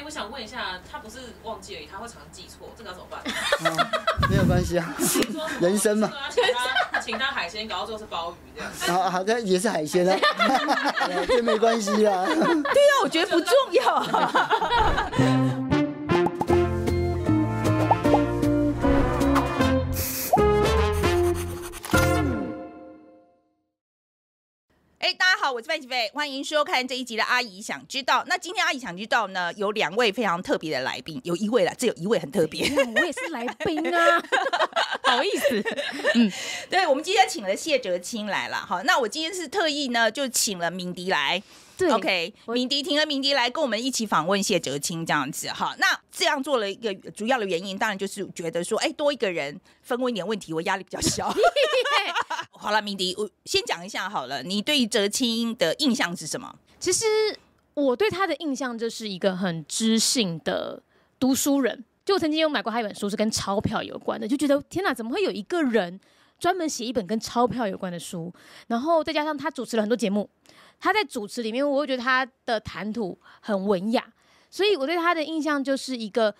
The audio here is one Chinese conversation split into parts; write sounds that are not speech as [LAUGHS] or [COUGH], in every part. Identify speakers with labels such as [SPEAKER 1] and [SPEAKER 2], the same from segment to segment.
[SPEAKER 1] 哎，我想问一下，他不是忘记而已，他会常记错，这个要怎么办？[LAUGHS]
[SPEAKER 2] 没有关系啊，[LAUGHS] 人生嘛。
[SPEAKER 1] 请他请他海鲜，搞到最后是鲍鱼这样。
[SPEAKER 2] 好 [LAUGHS] 好，像也是海鲜啊，这没关系啊。对
[SPEAKER 3] 啊，我觉得不重要。好，我是范启飞，欢迎收看这一集的《阿姨想知道》。那今天阿姨想知道呢，有两位非常特别的来宾，有一位了，只有一位很特别，
[SPEAKER 4] 我也是来宾啊，[LAUGHS] 好意思。
[SPEAKER 3] 嗯，对，我们今天请了谢哲青来了，好，那我今天是特意呢，就请了敏迪来。OK，敏迪听了敏迪来跟我们一起访问谢哲青这样子哈，那这样做了一个主要的原因，当然就是觉得说，哎，多一个人分问一点问题，我压力比较小。[LAUGHS] 好了，敏迪，我先讲一下好了，你对哲青的印象是什么？
[SPEAKER 4] 其实我对他的印象就是一个很知性的读书人，就我曾经有买过他一本书，是跟钞票有关的，就觉得天哪，怎么会有一个人专门写一本跟钞票有关的书？然后再加上他主持了很多节目。他在主持里面，我会觉得他的谈吐很文雅，所以我对他的印象就是一个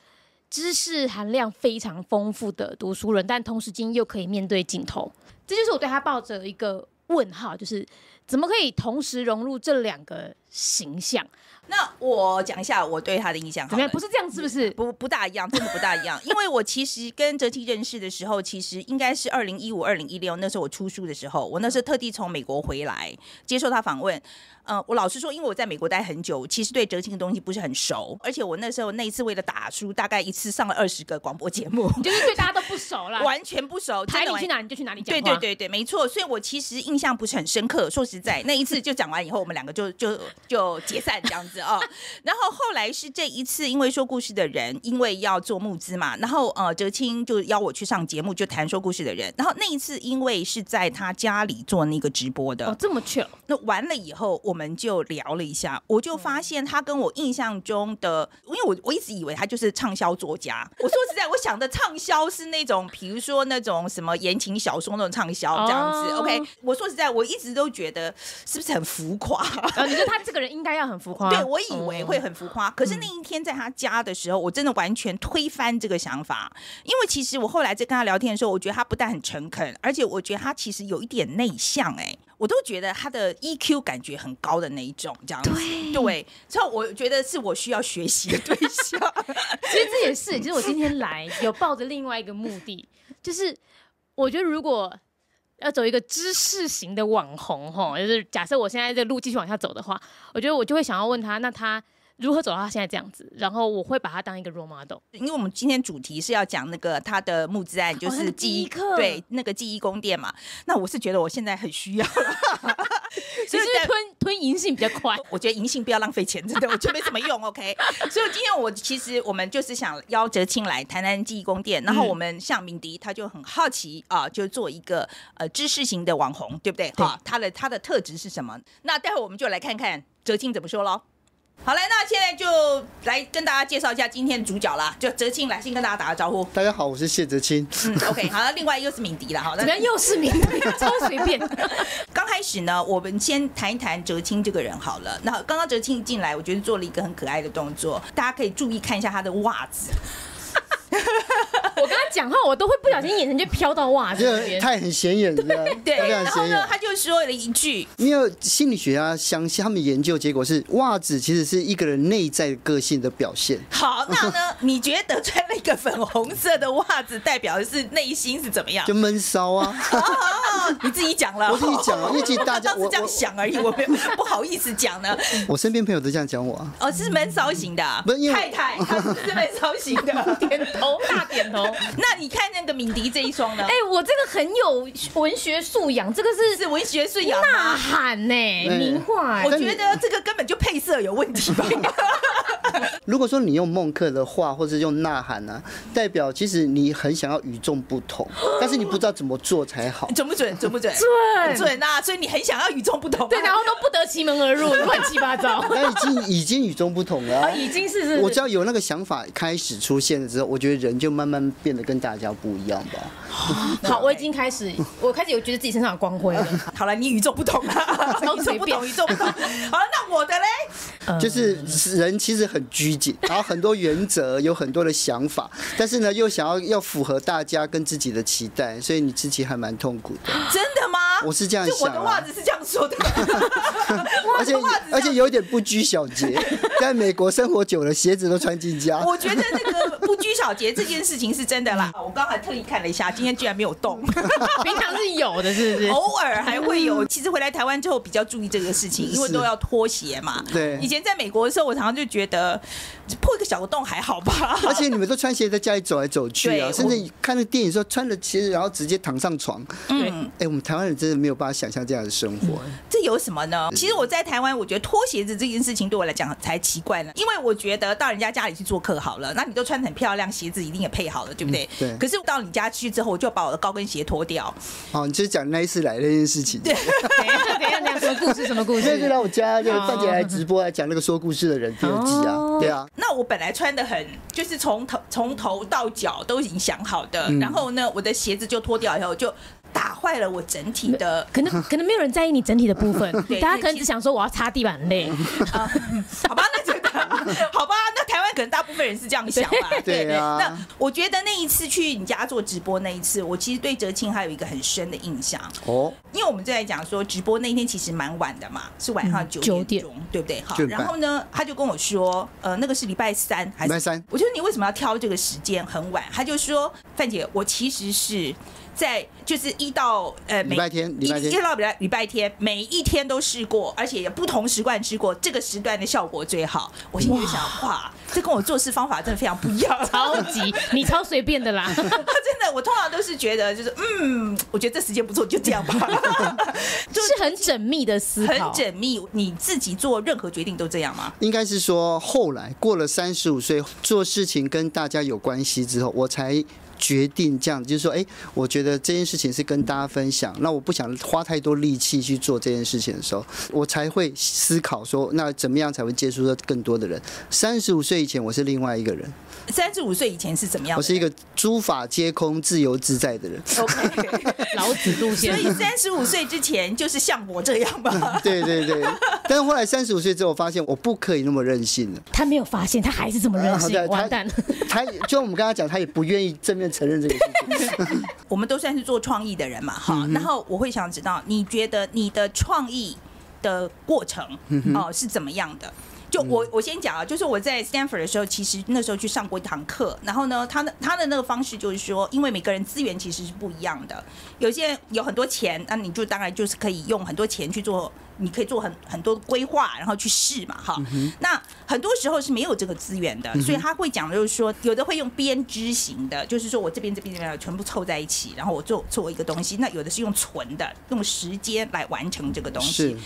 [SPEAKER 4] 知识含量非常丰富的读书人，但同时间又可以面对镜头，这就是我对他抱着一个问号，就是怎么可以同时融入这两个形象。
[SPEAKER 3] 那我讲一下我对他的印象，
[SPEAKER 4] 怎么样？不是这样，是不是？
[SPEAKER 3] 不不大一样，真的不大一样。[LAUGHS] 因为我其实跟哲青认识的时候，其实应该是二零一五、二零一六，那时候我出书的时候，我那时候特地从美国回来接受他访问。嗯，我老实说，因为我在美国待很久，其实对哲青的东西不是很熟，而且我那时候那一次为了打书，大概一次上了二十个广播节目，[LAUGHS]
[SPEAKER 4] 就是对大家都不熟了，
[SPEAKER 3] 完全不熟，
[SPEAKER 4] 台你去哪你就去哪里讲。
[SPEAKER 3] 对对对对，没错。所以我其实印象不是很深刻。说实在，那一次就讲完以后，我们两个就就就解散这样子哦。[LAUGHS] 然后后来是这一次，因为说故事的人因为要做募资嘛，然后呃，哲青就邀我去上节目，就谈说故事的人。然后那一次因为是在他家里做那个直播的，
[SPEAKER 4] 哦，这么巧。
[SPEAKER 3] 那完了以后，我们就聊。了一下，我就发现他跟我印象中的，因为我我一直以为他就是畅销作家。我说实在，我想的畅销是那种，比如说那种什么言情小说那种畅销这样子。OK，我说实在，我一直都觉得是不是很浮夸？
[SPEAKER 4] 你说他这个人应该要很浮夸？
[SPEAKER 3] 对，我以为会很浮夸。可是那一天在他家的时候，我真的完全推翻这个想法。因为其实我后来在跟他聊天的时候，我觉得他不但很诚恳，而且我觉得他其实有一点内向。哎。我都觉得他的 EQ 感觉很高的那一种，这样子，对，所以我觉得是我需要学习的对象。[LAUGHS]
[SPEAKER 4] 其实这也是，其实我今天来有抱着另外一个目的，就是我觉得如果要走一个知识型的网红，哈，就是假设我现在这路继续往下走的话，我觉得我就会想要问他，那他。如何走到他现在这样子？然后我会把他当一个 role model，
[SPEAKER 3] 因为我们今天主题是要讲那个他的募资案，就是
[SPEAKER 4] 记忆
[SPEAKER 3] 课，对，那个记忆宫殿嘛。那我是觉得我现在很需要，[LAUGHS] [LAUGHS]
[SPEAKER 4] 所以吞吞银杏比较快。[LAUGHS]
[SPEAKER 3] 我觉得银杏不要浪费钱，真的，我觉得没什么用。OK，所以今天我其实我们就是想邀哲青来谈谈记忆宫殿，然后我们向敏迪他就很好奇啊，就做一个呃知识型的网红，对不对？哈，他的他的特质是什么？那待会我们就来看看哲青怎么说喽。好嘞，那现在就来跟大家介绍一下今天的主角啦，就哲青来先跟大家打个招呼。
[SPEAKER 2] 大家好，我是谢哲青。
[SPEAKER 3] 嗯，[LAUGHS] OK，好了，另外又是敏迪了，好，
[SPEAKER 4] 那又是敏迪，超随便。
[SPEAKER 3] 刚开始呢，我们先谈一谈哲青这个人好了。那刚刚哲青一进来，我觉得做了一个很可爱的动作，大家可以注意看一下他的袜子。[LAUGHS]
[SPEAKER 4] 我跟他讲话，我都会不小心眼神就飘到袜子那边，
[SPEAKER 2] 他很显眼了，
[SPEAKER 3] 对，然后呢，他就说了一句，
[SPEAKER 2] 因为心理学家相信，他们研究结果是袜子其实是一个人内在个性的表现。
[SPEAKER 3] 好，那呢，[LAUGHS] 你觉得穿了一个粉红色的袜子，代表的是内心是怎么样？
[SPEAKER 2] 就闷骚啊！
[SPEAKER 3] 你自己讲了，
[SPEAKER 2] 我自己讲了，一起大家 [LAUGHS]
[SPEAKER 3] 我这样想而已，我没有不好意思讲呢。
[SPEAKER 2] 我身边朋友都这样讲我
[SPEAKER 3] 啊。哦，是闷骚型的，太太，他是闷骚型的，点头 [LAUGHS] 大点头。那你看那个敏迪这一双呢？
[SPEAKER 4] 哎，我这个很有文学素养，这个是
[SPEAKER 3] 是文学素养
[SPEAKER 4] 呐喊呢，名画。
[SPEAKER 3] 我觉得这个根本就配色有问题吧。[LAUGHS]
[SPEAKER 2] 如果说你用孟克的话，或者用呐喊呢，代表其实你很想要与众不同，[GASPS] 但是你不知道怎么做才好。
[SPEAKER 3] 准不准？准不准？
[SPEAKER 4] 准
[SPEAKER 3] 准啊！所以你很想要与众不同，
[SPEAKER 4] 对，然后都不得其门而入，[LAUGHS] 乱七八糟。
[SPEAKER 2] 那已经已经与众不同了，
[SPEAKER 4] 已经是是。
[SPEAKER 2] 我只要有那个想法开始出现了之后，我觉得人就慢慢变得跟大家不一样吧。[LAUGHS]
[SPEAKER 4] 好，我已经开始，我开始有觉得自己身上有光辉了。[LAUGHS]
[SPEAKER 3] 好了，你与众不同了，与众不同，与众不同。[LAUGHS] 好了，那我的嘞，
[SPEAKER 2] 就是人其实很。拘谨，然后很多原则，有很多的想法，但是呢，又想要要符合大家跟自己的期待，所以你自己还蛮痛苦的。
[SPEAKER 3] 真的吗？
[SPEAKER 2] 我是这样想啊，
[SPEAKER 3] 的袜子是这样说的，
[SPEAKER 2] 而且
[SPEAKER 3] 我的袜子
[SPEAKER 2] 而且有点不拘小节，在美国生活久了，鞋子都穿进家。
[SPEAKER 3] 我觉得那个不拘小节这件事情是真的啦。我刚才特意看了一下，今天居然没有动，[LAUGHS]
[SPEAKER 4] 平常是有的，是不是？[LAUGHS]
[SPEAKER 3] 偶尔还会有。其实回来台湾之后比较注意这个事情，因为都要脱鞋嘛。
[SPEAKER 2] 对
[SPEAKER 3] 以前在美国的时候，我常常就觉得破一个小洞还好吧。
[SPEAKER 2] 而且你们都穿鞋在家里走来走去啊，甚至看那电影的时候穿了鞋子，然后直接躺上床。
[SPEAKER 3] 嗯，
[SPEAKER 2] 哎、我们台湾人真的没有办法想象这样的生活。
[SPEAKER 3] 这有什么呢？其实我在台湾，我觉得脱鞋子这件事情对我来讲才奇怪呢，因为我觉得到人家家里去做客好了，那你都穿得很漂亮，鞋子一定也配好了，对不对？
[SPEAKER 2] 嗯对
[SPEAKER 3] 可是到你家去之后，我就把我的高跟鞋脱掉，
[SPEAKER 2] 哦，你就是讲那一次来的那件事情。
[SPEAKER 4] 等一下，等一下，等一下，什么故事？什么故
[SPEAKER 2] 所以就
[SPEAKER 4] 事？[LAUGHS]
[SPEAKER 2] 来我家，就
[SPEAKER 4] 哦
[SPEAKER 2] 范姐来直播来讲那个说故事的人第二季啊，
[SPEAKER 4] 哦
[SPEAKER 2] 对啊，
[SPEAKER 3] 那我本来穿的很，就是从头从头到脚都已经想好的，
[SPEAKER 2] 嗯。
[SPEAKER 3] 然后呢，我的鞋子就脱掉以后，就打坏了我整体的
[SPEAKER 4] 可能可能没有人在意你整体的部分 [LAUGHS]
[SPEAKER 3] 对，
[SPEAKER 4] 大家可能只想说我要擦地板很累，
[SPEAKER 3] 啊，[LAUGHS] 好吧，那这个 [LAUGHS] 好吧，那台湾可能大部分人是这样想吧。[LAUGHS]
[SPEAKER 2] 对啊
[SPEAKER 3] 那我觉得那一次去你家做直播那一次，我其实对哲青还有一个很深的印象，
[SPEAKER 2] 哦，
[SPEAKER 3] 因为我们在讲说直播那一天其实蛮晚的嘛，是晚上九
[SPEAKER 4] 9
[SPEAKER 3] 点钟，对不对？好然后呢，他就跟我说，呃，那个是礼拜三还是
[SPEAKER 2] 礼拜三
[SPEAKER 3] 我就说你为什么要挑这个时间很晚？他就说，范姐，我其实是。在就是一到呃每
[SPEAKER 2] 礼拜天礼拜天
[SPEAKER 3] 一一到礼拜礼拜天，每一天都试过，而且也不同时段试过，这个时段的效果最好。我心里就想，哇，这跟我做事方法真的非常不一样。
[SPEAKER 4] 超级 [LAUGHS] 你超随便的啦。[LAUGHS]
[SPEAKER 3] 真的，我通常都是觉得就是嗯，我觉得这时间不错，就这样吧。[LAUGHS]
[SPEAKER 4] 就是很缜密的思
[SPEAKER 3] 很
[SPEAKER 4] 考，
[SPEAKER 3] 缜密，你自己做任何决定都这样吗？
[SPEAKER 2] 应该是说后来过了三十五岁，做事情跟大家有关系之后，我才。决定这样，就是说，哎、我觉得这件事情是跟大家分享，那我不想花太多力气去做这件事情的时候，我才会思考说，那怎么样才会接触到更多的人？三十五岁以前，我是另外一个人，
[SPEAKER 3] 三十五岁以前是怎么样的？
[SPEAKER 2] 我是一个诸法皆空、自由自在的人。
[SPEAKER 3] OK，[LAUGHS]
[SPEAKER 4] 老子路线
[SPEAKER 3] 所。以三十五岁之前就是像我这样吧。[LAUGHS]
[SPEAKER 2] 对对对，但是后来三十五岁之后，我发现我不可以那么任性了。
[SPEAKER 4] 他没有发现，他还是这么任性完蛋了。
[SPEAKER 2] 他就我们刚刚讲，他也不愿意正面承认这个事情。
[SPEAKER 3] 我们都算是做创意的人嘛，哈。然后我会想知道，你觉得你的创意的过程哦是怎么样的？就我我先讲啊，就是我在 Stanford 的时候，其实那时候去上过一堂课，然后呢，他的他的那个方式就是说，因为每个人资源其实是不一样的，有些人有很多钱，那你就当然就是可以用很多钱去做，你可以做很很多规划，然后去试嘛，哈。那很多时候是没有这个资源的，所以他会讲就是说，有的会用编织型的，就是说我这边这边这边全部凑在一起，然后我做做一个东西。那有的是用存的，用时间来完成这个东西
[SPEAKER 2] 是。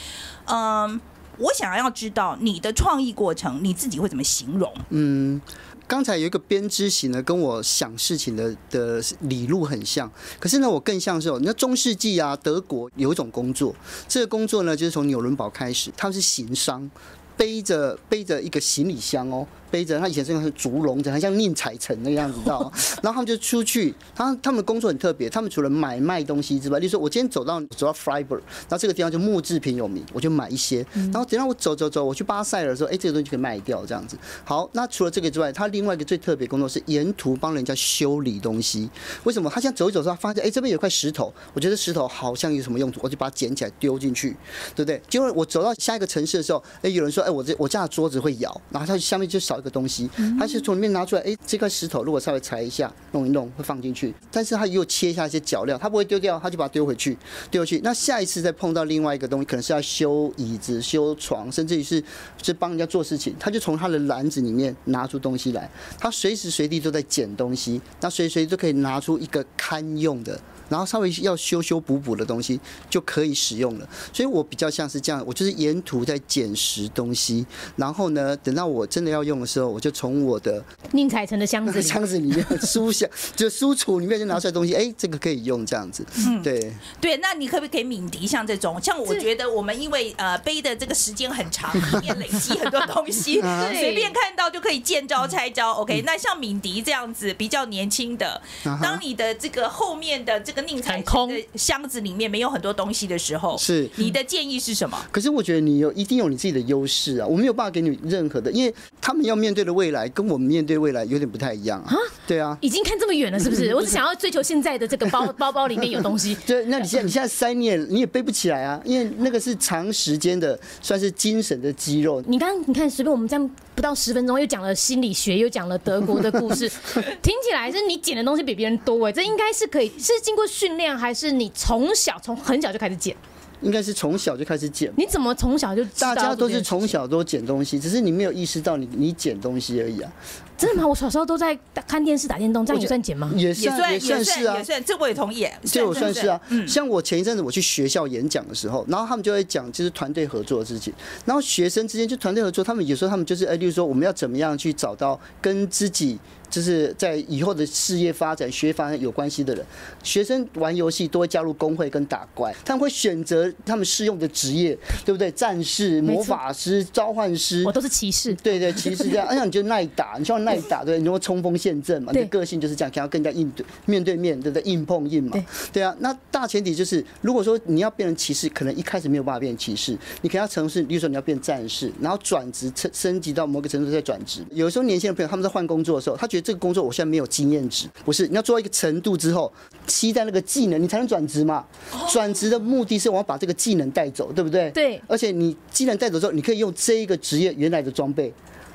[SPEAKER 3] 嗯，我想要知道你的创意过程，你自己会怎么形容？
[SPEAKER 2] 嗯，刚才有一个编织型的，跟我想事情的的理路很像。可是呢，我更像是哦，你看中世纪啊，德国有一种工作，这个工作呢，就是从纽伦堡开始，他们是行商。背着背着一个行李箱哦，背着他以前是那个竹笼子，很像宁采臣那个样子，知道吗？[LAUGHS] 然后他们就出去，他他们的工作很特别，他们除了买卖东西之外，例如说我今天走到走到 Freiburg，然后这个地方就木制品有名，我就买一些，然后等到我走走走，我去巴塞尔的时候，哎，这个东西可以卖掉这样子。好，那除了这个之外，他另外一个最特别工作是沿途帮人家修理东西。为什么？他现在走一走之后，发现哎这边有块石头，我觉得石头好像有什么用途，我就把它捡起来丢进去，对不对？结果我走到下一个城市的时候，哎，有人说哎我这我家的桌子会摇，然后他下面就少一个东西，他是从里面拿出来，哎这块石头如果稍微裁一下，弄一弄会放进去，但是他又切下一些脚料，他不会丢掉，他就把它丢回去，丢回去。那下一次再碰到另外一个东西，可能是要修椅子、修床，甚至于是是帮人家做事情，他就从他的篮子里面拿出东西来，他随时随地都在捡东西，那随时随地都可以拿出一个堪用的。然后稍微要修修补补的东西就可以使用了，所以我比较像是这样，我就是沿途在捡拾东西，然后呢，等到我真的要用的时候，我就从我的
[SPEAKER 4] 宁采臣的箱子里，
[SPEAKER 2] 箱子里面书箱，[LAUGHS] 就书橱里面就拿出来东西，哎，这个可以用这样子，嗯对。
[SPEAKER 3] 对，那你可不可以给敏迪像这种？像我觉得我们因为呃背的这个时间很长，里面累积很多东西，[LAUGHS]
[SPEAKER 4] 对
[SPEAKER 3] 随便看到就可以见招拆招。OK，那像敏迪这样子比较年轻的，
[SPEAKER 2] 啊
[SPEAKER 3] 当你的这个后面的这个宁采
[SPEAKER 4] 空
[SPEAKER 3] 臣的箱子里面没有很多东西的时候，
[SPEAKER 2] 是
[SPEAKER 3] 你的建议是什么？
[SPEAKER 2] 可是我觉得你有一定有你自己的优势啊，我没有办法给你任何的，因为他们要面对的未来跟我们面对未来有点不太一样啊。对啊，
[SPEAKER 4] 已经看这么远了，是不是？[LAUGHS] 我只想要追求现在的这个包包包里面有东西。[LAUGHS]
[SPEAKER 2] 对，那你现在你现在塞你也你也背不起来啊，因为那个是长时间的，算是精神的肌肉。
[SPEAKER 4] 你刚刚你看，随便我们这样不到十分钟，又讲了心理学，又讲了德国的故事，[LAUGHS] 听起来是你捡的东西比别人多哎，这应该是可以是经过训练，还是你从小从很小就开始捡？
[SPEAKER 2] 应该是从小就开始捡。
[SPEAKER 4] 你怎么从小就
[SPEAKER 2] 大家都是从小都捡东西，只是你没有意识到你你捡东西而已啊。
[SPEAKER 4] 真的吗？我小时候都在看电视打电动，这样也算捡吗？
[SPEAKER 2] 也
[SPEAKER 3] 也算
[SPEAKER 2] 算也算是啊
[SPEAKER 3] 也。算，这我也同意。
[SPEAKER 2] 这我算是啊，
[SPEAKER 3] 嗯，
[SPEAKER 2] 像我前一阵子我去学校演讲的时候，然后他们就会讲就是团队合作的事情，然后学生之间就团队合作，他们有时候他们就是哎，例如说我们要怎么样去找到跟自己就是在以后的事业发展、学业发展有关系的人。学生玩游戏都会加入工会跟打怪，他们会选择他们适用的职业，对不对？战士、魔法师、召唤师
[SPEAKER 4] 我，都是骑士。
[SPEAKER 2] 对对，其实是这样。而且你就耐打，你希望耐打，对，你会冲锋陷阵嘛。你的个性就是这样，想要跟人家应对，面对面，对不对？硬碰硬嘛
[SPEAKER 4] 对。
[SPEAKER 2] 啊，那大前提就是，如果说你要变成骑士，可能一开始没有办法变成骑士，你可能要尝试，比如说你要变战士，然后转职升升级到某个程度再转职。有时候年轻的朋友他们在换工作的时候，他觉得这个工作我现在没有经验值，不是你要做到一个程度之后，期待那个技能，你才能转职嘛。转职的目的是我要把这个技能带走，对不对？
[SPEAKER 4] 对
[SPEAKER 2] 而且你技能带走之后，你可以用这一个职业原来的装备。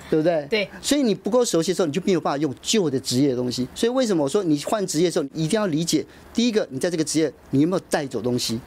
[SPEAKER 2] 对不对？
[SPEAKER 4] 对。
[SPEAKER 2] 所以你不够熟悉的时候，你就没有办法用旧的职业的东西。所以为什么我说你换职业的时候，你一定要理解，第一个，你在这个职业你有没有带走东西，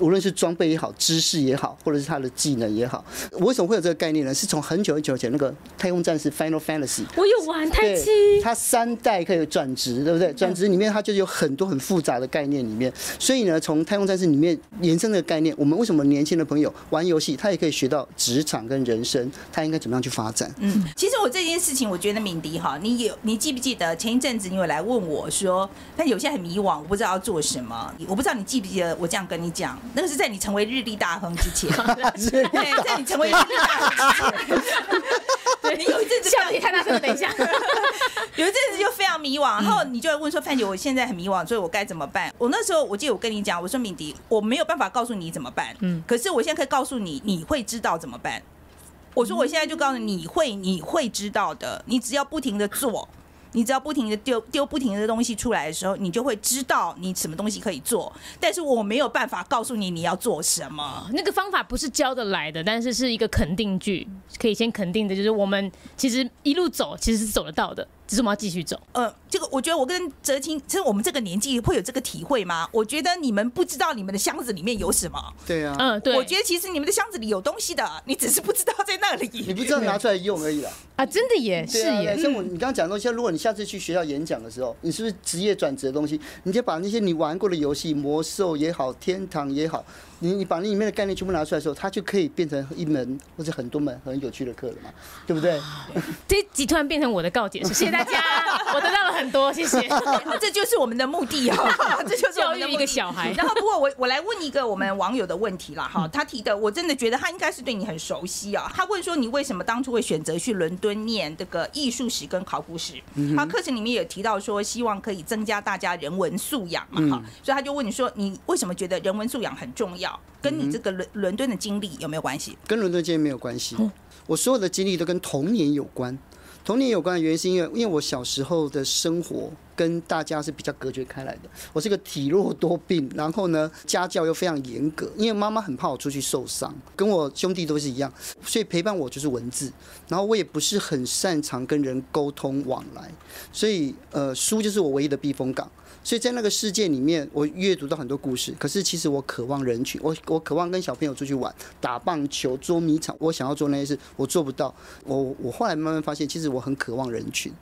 [SPEAKER 2] 无论是装备也好，知识也好，或者是他的技能也好。我为什么会有这个概念呢？是从很久很久以前那个《太空战士 Final Fantasy》。
[SPEAKER 4] 我有玩太七，
[SPEAKER 2] 它三代可以转职，对不对？转职里面它就有很多很复杂的概念里面，所以呢，从太空战士里面延伸的概念，我们为什么年轻的朋友玩游戏，他也可以学到职场跟人生，他应该怎么样去发展？
[SPEAKER 3] 嗯，其实我这件事情，我觉得敏迪哈，你有你记不记得前一阵子你有来问我说，但有些很迷惘，我不知道要做什么，我不知道你记不记得我这样跟你讲，那个是在你成为日历大亨之前，对，在你成为日历大亨之前，对你有一阵子
[SPEAKER 4] 笑得也太大声了，等一下。[LAUGHS]
[SPEAKER 3] 有一阵子就非常迷惘，然后你就会问说：“范姐，我现在很迷惘，所以我该怎么办？”我那时候我记得我跟你讲，我说：“敏迪，我没有办法告诉你怎么办，嗯，可是我现在可以告诉你，你会知道怎么办。”我说：“我现在就告诉你，你会你会知道的，你只要不停的做。”你只要不停的丢丢不停的东西出来的时候，你就会知道你什么东西可以做。但是我没有办法告诉你你要做什么。
[SPEAKER 4] 那个方法不是教得来的，但是是一个肯定句，可以先肯定的，就是我们其实一路走其实是走得到的，只是我们要继续走。
[SPEAKER 3] 呃，这个我觉得我跟哲青，其实我们这个年纪会有这个体会吗？我觉得你们不知道你们的箱子里面有什么。
[SPEAKER 2] 对啊，
[SPEAKER 4] 嗯，对，
[SPEAKER 3] 我觉得其实你们的箱子里有东西的，你只是不知道在那里。
[SPEAKER 2] 你不知道拿出来用而已啦。
[SPEAKER 4] 啊，真的耶是耶
[SPEAKER 2] 对，像我你刚刚讲的东西，如果你下次去学校演讲的时候，你是不是职业转职的东西，你就把那些你玩过的游戏，魔兽也好，天堂也好，你你把那里面的概念全部拿出来的时候，它就可以变成一门或者很多门很有趣的课了嘛，对不对？[LAUGHS]
[SPEAKER 4] 这一集突然变成我的告解式，谢谢大家，我得到了很多，谢谢。[LAUGHS]
[SPEAKER 3] 这就是我们的目的哦，[LAUGHS] 这就是我
[SPEAKER 4] 教育一
[SPEAKER 3] 们的目的
[SPEAKER 4] 个小孩，
[SPEAKER 3] 然后，不过我我来问一个我们网友的问题啦，哈，他提的我真的觉得他应该是对你很熟悉啊。他问说你为什么当初会选择去伦敦念这个艺术史跟考古史？他课程里面有提到说希望可以增加大家人文素养嘛，哈，所以他就问你说你为什么觉得人文素养很重要？跟你这个伦伦敦的经历有没有关系？
[SPEAKER 2] 跟伦敦经历没有关系，我所有的经历都跟童年有关。童年有关的原因是因为，因为我小时候的生活跟大家是比较隔绝开来的。我是个体弱多病，然后呢家教又非常严格，因为妈妈很怕我出去受伤，跟我兄弟都是一样，所以陪伴我就是文字。然后我也不是很擅长跟人沟通往来，所以呃书就是我唯一的避风港。所以在那个世界里面，我阅读到很多故事。可是其实我渴望人群，我我渴望跟小朋友出去玩、打棒球、捉迷藏。我想要做那些事，我做不到。我我后来慢慢发现，其实我很渴望人群。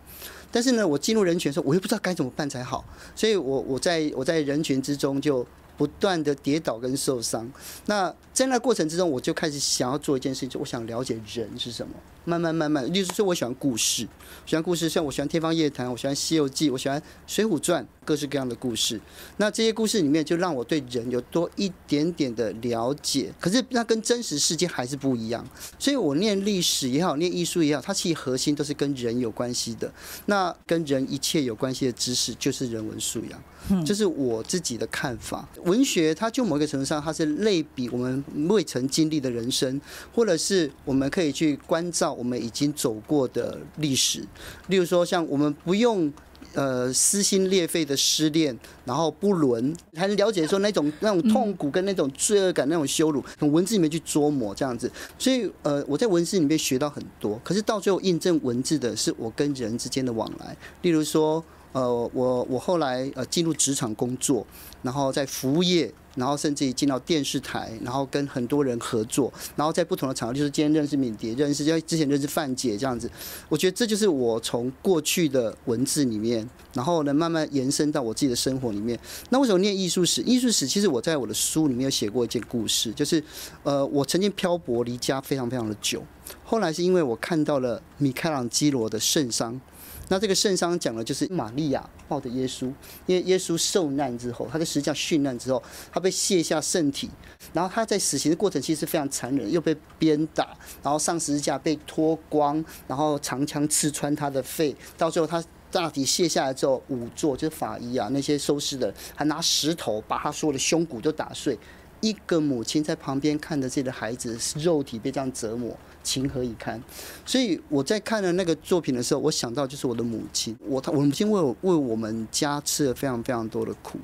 [SPEAKER 2] 但是呢，我进入人群的时候，我又不知道该怎么办才好。所以我我在我在人群之中就不断的跌倒跟受伤。那在那过程之中，我就开始想要做一件事情，就我想了解人是什么。慢慢慢慢，例如说，我喜欢故事，喜欢故事，像我喜欢《天方夜谭》，我喜欢《西游记》，我喜欢《水浒传》，各式各样的故事。那这些故事里面，就让我对人有多一点点的了解。可是那跟真实世界还是不一样。所以我念历史也好，念艺术也好，它其实核心都是跟人有关系的。那跟人一切有关系的知识，就是人文素养。这是我自己的看法。文学它就某一个程度上，它是类比我们未曾经历的人生，或者是我们可以去关照我们已经走过的历史，例如说像我们不用。呃，撕心裂肺的失恋，然后不伦，还能了解说那种那种痛苦跟那种罪恶感、那种羞辱，从文字里面去琢磨这样子。所以，呃，我在文字里面学到很多。可是到最后印证文字的是我跟人之间的往来。例如说，呃，我我后来呃进入职场工作，然后在服务业。然后甚至于进到电视台，然后跟很多人合作，然后在不同的场合，就是今天认识敏蝶，认识之前认识范姐这样子。我觉得这就是我从过去的文字里面，然后呢慢慢延伸到我自己的生活里面。那为什么念艺术史？艺术史其实我在我的书里面有写过一件故事，就是呃我曾经漂泊离家非常非常的久，后来是因为我看到了米开朗基罗的圣殇。那这个圣伤讲的就是玛利亚抱着耶稣，因为耶稣受难之后，他在十字架殉难之后，他被卸下圣体，然后他在死刑的过程其实非常残忍，又被鞭打，然后上十字架被脱光，然后长枪刺穿他的肺，到最后他大体卸下来之后，仵作就是法医啊那些收尸的，还拿石头把他所有的胸骨都打碎。一个母亲在旁边看着自己的孩子肉体被这样折磨，情何以堪？所以我在看了那个作品的时候，我想到就是我的母亲，我我母亲为我为我们家吃了非常非常多的苦，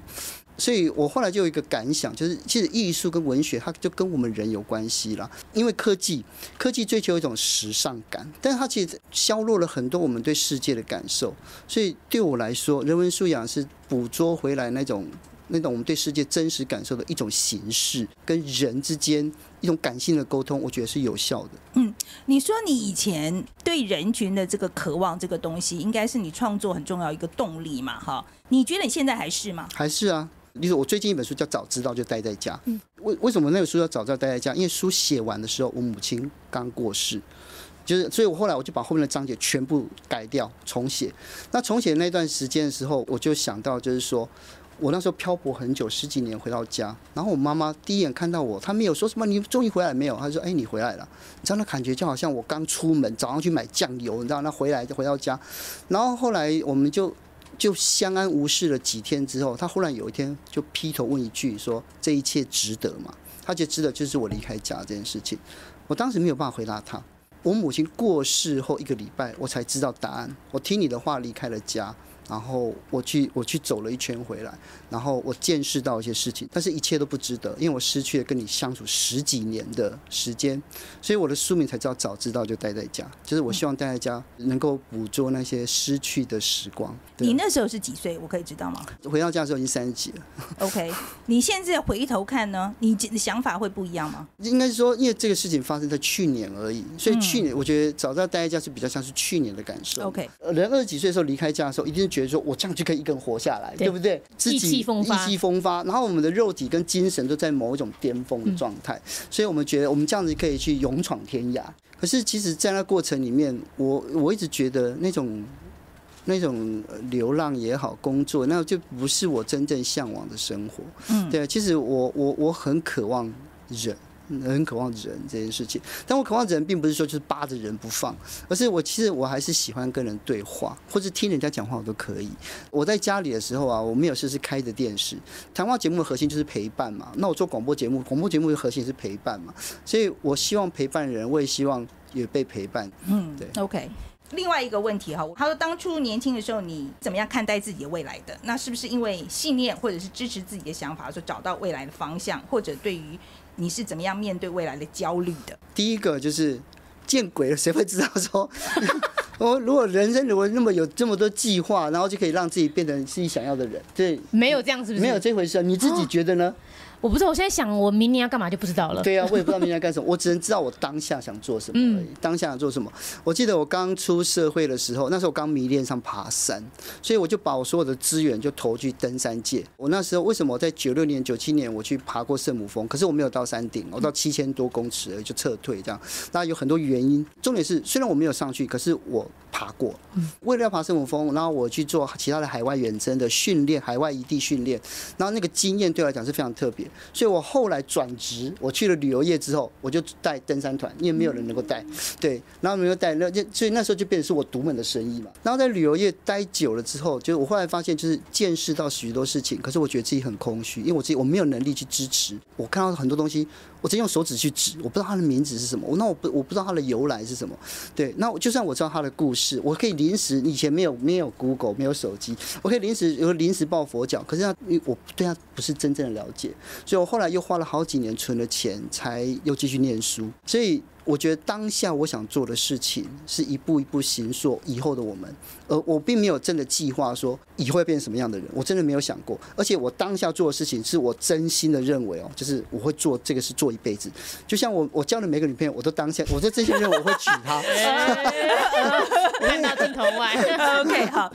[SPEAKER 2] 所以我后来就有一个感想，就是其实艺术跟文学它就跟我们人有关系啦。因为科技科技追求一种时尚感，但它其实削弱了很多我们对世界的感受。所以对我来说，人文素养是捕捉回来那种。那种我们对世界真实感受的一种形式，跟人之间一种感性的沟通，我觉得是有效的。
[SPEAKER 3] 嗯，你说你以前对人群的这个渴望，这个东西，应该是你创作很重要一个动力嘛？哈，你觉得你现在还是吗？
[SPEAKER 2] 还是啊。例如我最近一本书叫《早知道就待在家》，嗯为为什么那本书叫早知道待在家？因为书写完的时候，我母亲刚过世，就是所以我后来我就把后面的章节全部改掉重写。那重写那段时间的时候，我就想到就是说。我那时候漂泊很久，十几年回到家，然后我妈妈第一眼看到我，她没有说什么“你终于回来没有”，她说：“哎，你回来了。”你知道那感觉就好像我刚出门，早上去买酱油，你知道那回来就回到家，然后后来我们就就相安无事了几天之后，她忽然有一天就劈头问一句说：“这一切值得吗？”她觉得值得，就是我离开家这件事情。我当时没有办法回答她。我母亲过世后一个礼拜，我才知道答案。我听你的话离开了家。然后我去我去走了一圈回来，然后我见识到一些事情，但是一切都不值得，因为我失去了跟你相处十几年的时间，所以我的书名才叫早知道就待在家，就是我希望待在家能够捕捉那些失去的时光。
[SPEAKER 3] 你那时候是几岁？我可以知道吗？
[SPEAKER 2] 回到家的时候已经三十几了。
[SPEAKER 3] OK，你现在回头看呢，你想法会不一样吗？
[SPEAKER 2] 应该是说，因为这个事情发生在去年而已，所以去年我觉得早知道待在家是比较像是去年的感受。
[SPEAKER 3] OK，
[SPEAKER 2] 人二十几岁的时候离开家的时候，一定是。觉得说我这样就可以一个人活下来，对不对？
[SPEAKER 4] 意气风发，
[SPEAKER 2] 意气风发。然后我们的肉体跟精神都在某一种巅峰的状态，所以我们觉得我们这样子可以去勇闯天涯。可是其实，在那过程里面，我我一直觉得那种那种流浪也好，工作那就不是我真正向往的生活。嗯，对。其实我我我很渴望忍。很渴望人这件事情，但我渴望人并不是说就是扒着人不放，而是我其实我还是喜欢跟人对话，或者听人家讲话我都可以。我在家里的时候啊，我没有事是开着电视，谈话节目的核心就是陪伴嘛。那我做广播节目，广播节目的核心也是陪伴嘛，所以我希望陪伴人，我也希望也被陪伴。嗯，对。
[SPEAKER 3] OK，另外一个问题哈，他说当初年轻的时候你怎么样看待自己的未来的？那是不是因为信念或者是支持自己的想法，说找到未来的方向，或者对于？你是怎么样面对未来的焦虑的？
[SPEAKER 2] 第一个就是见鬼了，谁会知道说，我 [LAUGHS] 如果人生如果那么有这么多计划，然后就可以让自己变成自己想要的人？对，
[SPEAKER 4] 没有这样，是不是？
[SPEAKER 2] 没有这回事，你自己觉得呢？
[SPEAKER 4] 我不知道，我现在想我明年要干嘛就不知道了。
[SPEAKER 2] 对啊，我也不知道明年要干什么，我只能知道我当下想做什么而已。当下想做什么？我记得我刚出社会的时候，那时候我刚迷恋上爬山，所以我就把我所有的资源就投去登山界。我那时候为什么我在九六年、九七年我去爬过圣母峰，可是我没有到山顶，我到七千多公尺而已就撤退这样。那有很多原因，重点是虽然我没有上去，可是我爬过。为了要爬圣母峰，然后我去做其他的海外远征的训练，海外异地训练，然后那个经验对我来讲是非常特别。所以我后来转职，我去了旅游业之后，我就带登山团，因为没有人能够带，对，然后没有带，那就所以那时候就变成是我独门的生意嘛。然后在旅游业待久了之后，就是我后来发现，就是见识到许多事情，可是我觉得自己很空虚，因为我自己我没有能力去支持。我看到很多东西，我直接用手指去指，我不知道它的名字是什么，那我不我不知道它的由来是什么。对，那我就算我知道它的故事，我可以临时以前没有没有 Google 没有手机，我可以临时有临时抱佛脚，可是他我对他不是真正的了解，所以我后来又花了好几年存了钱，才又继续念书，所以。我觉得当下我想做的事情是一步一步行塑以后的我们，而我并没有真的计划说以后会变成什么样的人，我真的没有想过。而且我当下做的事情是我真心的认为哦，就是我会做这个是做一辈子。就像我我交的每个女朋友，我都当下我在真心认为我会娶她。
[SPEAKER 4] 看到镜头外
[SPEAKER 3] ，OK，好，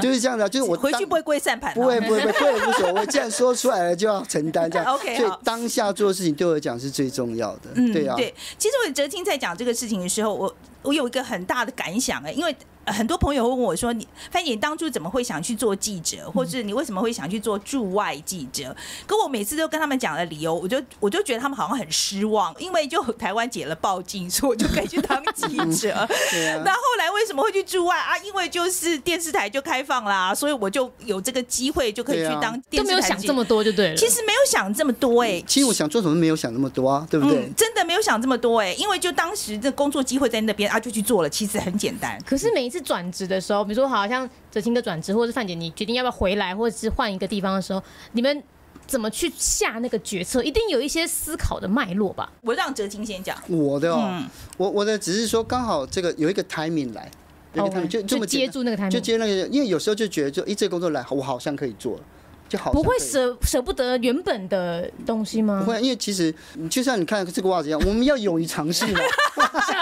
[SPEAKER 2] 就是这样的，就是我
[SPEAKER 3] 回去不会跪算盘，
[SPEAKER 2] 不会不会不会无所谓，既然说出来了就要承担这样。
[SPEAKER 3] OK，
[SPEAKER 2] 所以当下做的事情对我来讲是最重要的。嗯，对啊，
[SPEAKER 3] 对。其实我哲青在讲这个事情的时候，我我有一个很大的感想哎，因为。很多朋友会问我说：“你范姐当初怎么会想去做记者，或是你为什么会想去做驻外记者？”可我每次都跟他们讲的理由，我就我就觉得他们好像很失望，因为就台湾解了报禁，[LAUGHS] 所以我就可以去当记者。[LAUGHS] 那后来为什么会去驻外啊？因为就是电视台就开放啦，所以我就有这个机会就可以去当。
[SPEAKER 4] 都没有想这么多就对了。
[SPEAKER 3] 其实没有想这么多哎。
[SPEAKER 2] 其实我想做什么没有想那么多啊，对不对？
[SPEAKER 3] 真的没有想这么多哎，因为就当时的工作机会在那边啊，就去做了。其实很简单。
[SPEAKER 4] 可是每一次转职的时候。比如说，好像哲清的转职，或者是范姐，你决定要不要回来，或者是换一个地方的时候，你们怎么去下那个决策？一定有一些思考的脉络吧？
[SPEAKER 3] 我让哲清先讲。
[SPEAKER 2] 我的哦，我我的只是说，刚好这个有一个 timing 来，
[SPEAKER 4] 有一个 timing 就这么接住那个 timing，
[SPEAKER 2] 就接那个，因为有时候就觉得，就一这个工作来，我好像可以做了。
[SPEAKER 4] 不会舍舍不得原本的东西吗？
[SPEAKER 2] 不会，因为其实就像你看这个袜子一样，我们要勇于尝试嘛。[LAUGHS]
[SPEAKER 4] 怎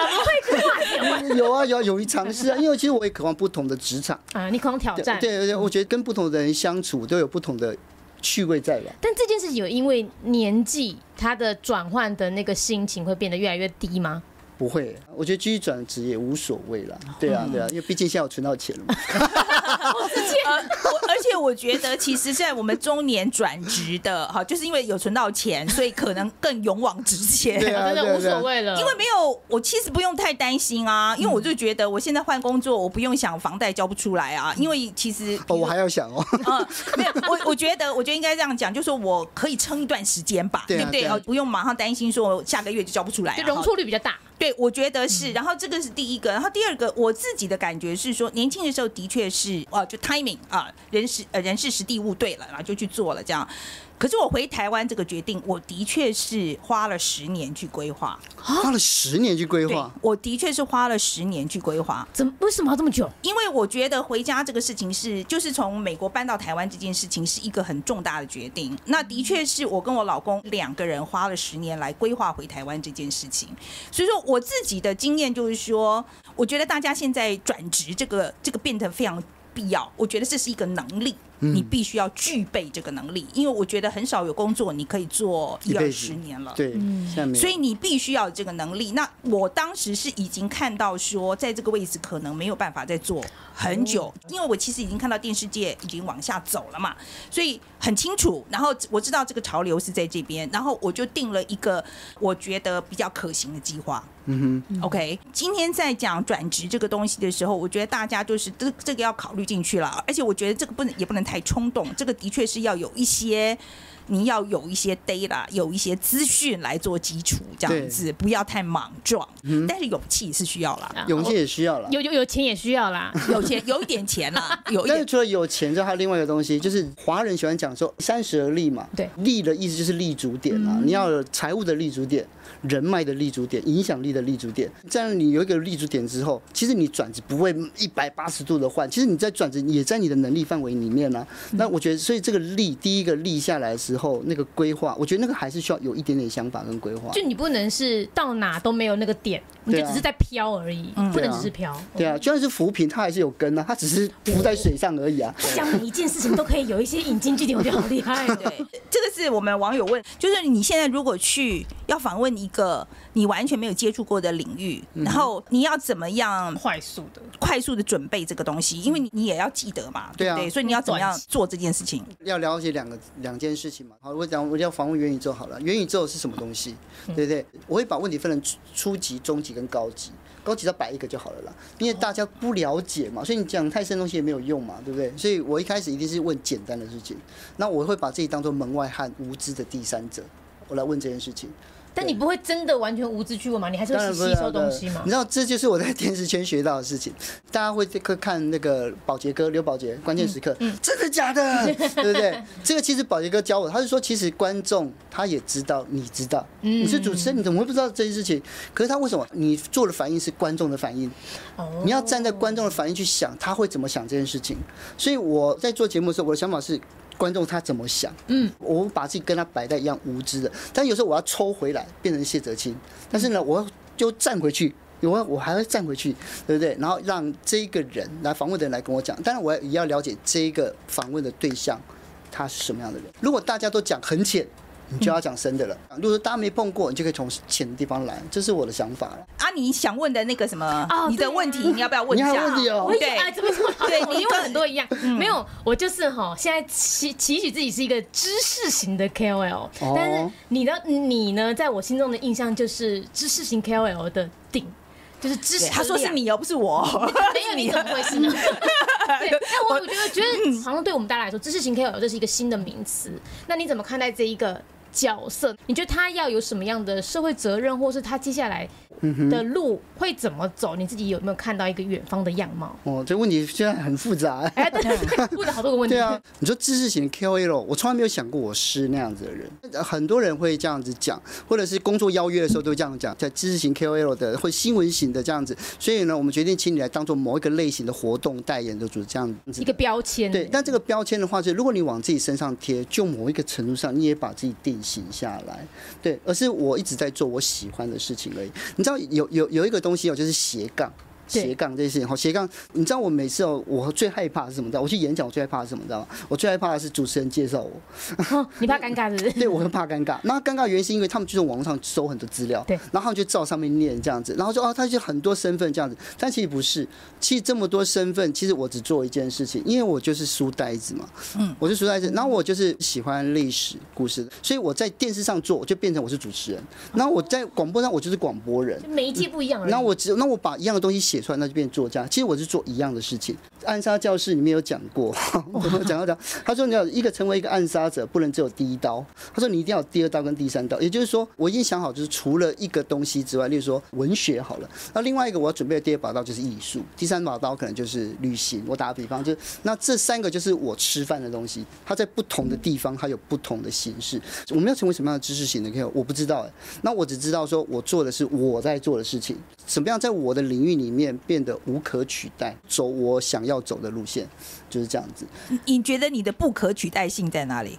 [SPEAKER 4] 么会
[SPEAKER 2] 有有啊有勇于尝试啊，因为其实我也渴望不同的职场
[SPEAKER 4] 啊，你渴望挑战。
[SPEAKER 2] 对对，我觉得跟不同的人相处都有不同的趣味在吧。
[SPEAKER 4] 但这件事情有因为年纪，它的转换的那个心情会变得越来越低吗？
[SPEAKER 2] 不会，我觉得继续转职也无所谓了。对啊，对啊，因为毕竟现在我存到钱了嘛。[LAUGHS]
[SPEAKER 3] 我而且我觉得，其实在我们中年转职的，哈，就是因为有存到钱，[LAUGHS] 所以可能更勇往直前，
[SPEAKER 2] 真
[SPEAKER 4] 的无所谓了。
[SPEAKER 3] 因为没有，我其实不用太担心啊，因为我就觉得我现在换工作，我不用想房贷交不出来啊。因为其实
[SPEAKER 2] 哦，我还要想哦。
[SPEAKER 3] 嗯，没有，我我觉得，我觉得应该这样讲，就说我可以撑一段时间吧，对不对？哦，不用马上担心说下个月就交不出来，
[SPEAKER 4] 就容错率比较大。
[SPEAKER 3] 对，我觉得是。然后这个是第一个，然后第二个，我自己的感觉是说，年轻的时候的确是，啊，就 timing 啊，人事呃人事实地物对了，然后就去做了这样。可是我回台湾这个决定，我的确是花了十年去规划，
[SPEAKER 2] 花了十年去规划。
[SPEAKER 3] 我的确是花了十年去规划。
[SPEAKER 4] 怎么为什么要这么久？
[SPEAKER 3] 因为我觉得回家这个事情是，就是从美国搬到台湾这件事情是一个很重大的决定。那的确是我跟我老公两个人花了十年来规划回台湾这件事情。所以说我自己的经验就是说，我觉得大家现在转职这个这个变得非常必要。我觉得这是一个能力。你必须要具备这个能力，因为我觉得很少有工作你可以做一二十年了。
[SPEAKER 2] 对，
[SPEAKER 3] 所以你必须要有这个能力。那我当时是已经看到说，在这个位置可能没有办法再做很久，因为我其实已经看到电视界已经往下走了嘛，所以很清楚。然后我知道这个潮流是在这边，然后我就定了一个我觉得比较可行的计划。嗯哼，OK。今天在讲转职这个东西的时候，我觉得大家就是这这个要考虑进去了，而且我觉得这个不能也不能。太冲动，这个的确是要有一些，你要有一些 data，有一些资讯来做基础，这样子不要太莽撞。嗯，但是勇气是需要啦，
[SPEAKER 2] 勇气也需要啦，
[SPEAKER 4] 有有有钱也需要啦，[LAUGHS]
[SPEAKER 3] 有钱有一点钱啦，[LAUGHS] 有。
[SPEAKER 2] 但是除了有钱之外，还有另外一个东西，就是华人喜欢讲说三十而立嘛。
[SPEAKER 4] 对，
[SPEAKER 2] 立的意思就是立足点嘛，你要有财务的立足点。人脉的立足点，影响力的立足点，这样你有一个立足点之后，其实你转职不会一百八十度的换，其实你在转职也在你的能力范围里面呢。那我觉得，所以这个立第一个立下来的时候，那个规划，我觉得那个还是需要有一点点想法跟规划。
[SPEAKER 4] 就你不能是到哪都没有那个点，你就只是在飘而已，不能只是飘。
[SPEAKER 2] 对啊，就算是浮萍，它还是有根啊，它只是浮在水上而已啊。
[SPEAKER 4] 讲每一件事情都可以有一些引经据典，我觉得好厉害。[LAUGHS]
[SPEAKER 3] 对，这个是我们网友问，就是你现在如果去要访问一个。你完全没有接触过的领域，然后你要怎么样
[SPEAKER 4] 快速的、
[SPEAKER 3] 快速的准备这个东西？因为你也要记得嘛，对不对？所以你要怎么样做这件事情？
[SPEAKER 2] 要了解两个两件事情嘛。好，我讲我要访问元宇宙好了。元宇宙是什么东西？对不对？我会把问题分成初级、中级跟高级。高级再摆一个就好了啦，因为大家不了解嘛，所以你讲太深东西也没有用嘛，对不对？所以我一开始一定是问简单的事情。那我会把自己当做门外汉、无知的第三者。我来问这件事情。
[SPEAKER 4] 但你不会真的完全无知去问吗？你还是会吸收东西嘛
[SPEAKER 2] 你？知道，这就是我在电视圈学到的事情。大家会会看那个宝杰哥刘宝杰关键时刻，
[SPEAKER 4] 嗯
[SPEAKER 2] 真的假的？[LAUGHS] 对不对？这个其实宝杰哥教我，他是说，其实观众他也知道，你知道，
[SPEAKER 4] 嗯
[SPEAKER 2] 你是主持人，你怎么会不知道这件事情？可是他为什么？你做的反应是观众的反应，
[SPEAKER 4] 哦
[SPEAKER 2] 你要站在观众的反应去想，他会怎么想这件事情。所以我在做节目的时候，我的想法是。观众他怎么想？
[SPEAKER 4] 嗯，
[SPEAKER 2] 我把自己跟他摆在一样无知的，但有时候我要抽回来，变成谢哲青，但是呢，我就站回去，有我还会站回去，对不对？然后让这一个人来访问的人来跟我讲，当然我也要了解这一个访问的对象他是什么样的人。如果大家都讲很浅，你就要讲深的了；如果说大家没碰过，你就可以从浅的地方来，这是我的想法了。
[SPEAKER 3] 啊，你想问的那个什么
[SPEAKER 4] 哦，
[SPEAKER 3] 你的问题，你要不要问一
[SPEAKER 2] 你还？问题哦
[SPEAKER 3] 对
[SPEAKER 4] 哎，怎么这么？
[SPEAKER 3] 对你
[SPEAKER 4] 我因为
[SPEAKER 3] 跟
[SPEAKER 4] 很多一样，没有，我就是哈，现在期期许自己是一个知识型的 KOL，
[SPEAKER 2] 哦
[SPEAKER 4] 但是你呢，你呢，在我心中的印象就是知识型 KOL 的顶，就是知识。
[SPEAKER 3] 他说是你哦，不是我。
[SPEAKER 4] 没有，你怎么会是呢？[LAUGHS] 对，但我我觉得觉得好像对我们大家来说，知识型 KOL 这是一个新的名词。那你怎么看待这一个角色？你觉得他要有什么样的社会责任，或是他接下来的路会怎么走？你自己有没有看到一个远方的样貌？
[SPEAKER 2] 哦，这问题现在很复杂。
[SPEAKER 4] 哎，对 [LAUGHS] 问了好多个问题。
[SPEAKER 2] 对啊，你说知识型的 KOL，我从来没有想过我是那样子的人。很多人会这样子讲，或者是工作邀约的时候都会这样讲，在知识型 KOL 的或新闻型的这样子。所以呢，我们决定请你来当做某一个类型的活动代言的主这样子
[SPEAKER 4] 一。个标签。
[SPEAKER 2] 对，但这个标签的话，是如果你往自己身上贴，就某一个程度上，你也把自己定型下来。对，而是我一直在做我喜欢的事情而已。你知道有有有一个东西哦，就是斜杠。
[SPEAKER 4] 对
[SPEAKER 2] 斜杠这些事情，好斜杠，你知道我每次哦，我最害怕是什么？知道我去演讲，我最害怕是什么？你知道吗？我最害怕的是主持人介绍我，
[SPEAKER 4] 哦，你怕尴尬是不是？[LAUGHS]
[SPEAKER 2] 对我很怕尴尬。那尴尬原因是因为他们就从网络上搜很多资料，
[SPEAKER 4] 对
[SPEAKER 2] 然后他们就照上面念这样子，然后就哦，他就很多身份这样子，但其实不是，其实这么多身份，其实我只做一件事情，因为我就是书呆子嘛，嗯，我是书呆子，然后我就是喜欢历史故事，所以我在电视上做，我就变成我是主持人，然后我在广播上我就是广播人，
[SPEAKER 4] 就每一届不一样。
[SPEAKER 2] 那我只那我把一样的东西写出来，那就变作家。其实我是做一样的事情。暗杀教室里面有讲过，[LAUGHS] 讲到讲？他说你要一个成为一个暗杀者，不能只有第一刀。他说你一定要第二刀跟第三刀。也就是说，我已经想好，就是除了一个东西之外，例如说文学好了，那另外一个我要准备的第二把刀就是艺术，第三把刀可能就是旅行。我打个比方，就那这三个就是我吃饭的东西，它在不同的地方它有不同的形式。我们要成为什么样的知识型的 K O，我不知道哎。那我只知道说我做的是我在做的事情，怎么样在我的领域里面变得无可取代，走我想要走的路线，就是这样子。
[SPEAKER 3] 你觉得你的不可取代性在哪里？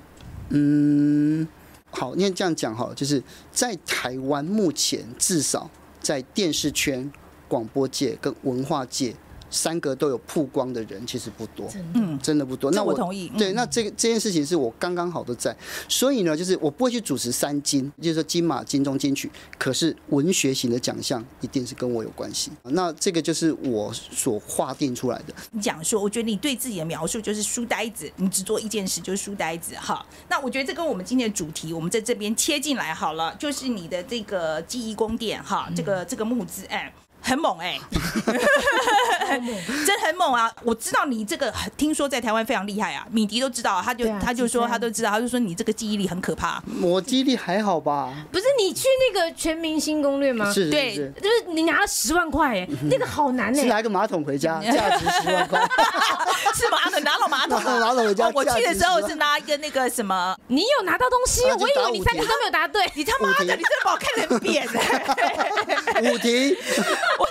[SPEAKER 2] 嗯，好，你这样讲哈，就是在台湾目前至少在电视圈、广播界跟文化界三个都有曝光的人，其实不多。
[SPEAKER 3] 嗯，
[SPEAKER 2] 真的不多。那
[SPEAKER 3] 我同意
[SPEAKER 2] 对，
[SPEAKER 3] 嗯
[SPEAKER 2] 那这个这件事情是我刚刚好都在，所以呢，就是我不会去主持三金，就是说金马、金钟、金曲，可是文学型的奖项一定是跟我有关系。那这个就是我所划定出来的。
[SPEAKER 3] 你讲说，我觉得你对自己的描述就是书呆子，你只做一件事就是书呆子哈。那我觉得这跟我们今天的主题，我们在这边切进来好了，就是你的这个记忆宫殿哈，这个这个募资案。很猛哎、真很猛啊！我知道你这个，听说在台湾非常厉害啊，米迪都知道，他就、
[SPEAKER 4] 啊
[SPEAKER 3] 他就说他都知道，他就说你这个记忆力很可怕。
[SPEAKER 2] 我记忆力还好吧？
[SPEAKER 4] 不是你去那个全明星攻略吗？
[SPEAKER 2] 是是
[SPEAKER 3] 对。
[SPEAKER 4] 就是你拿了十万块，哎，那个好难哎。
[SPEAKER 2] 是拿一个马桶回家，价值十万块。[LAUGHS]
[SPEAKER 3] 是马桶拿了马桶、啊，
[SPEAKER 2] 拿了回家
[SPEAKER 3] 哦我去的时候是拿一个那个什么，
[SPEAKER 4] 你有拿到东西，我以为你三题都没有答对。
[SPEAKER 3] 你他妈的，你真的把我看得很扁哎、
[SPEAKER 2] 五题，
[SPEAKER 3] 我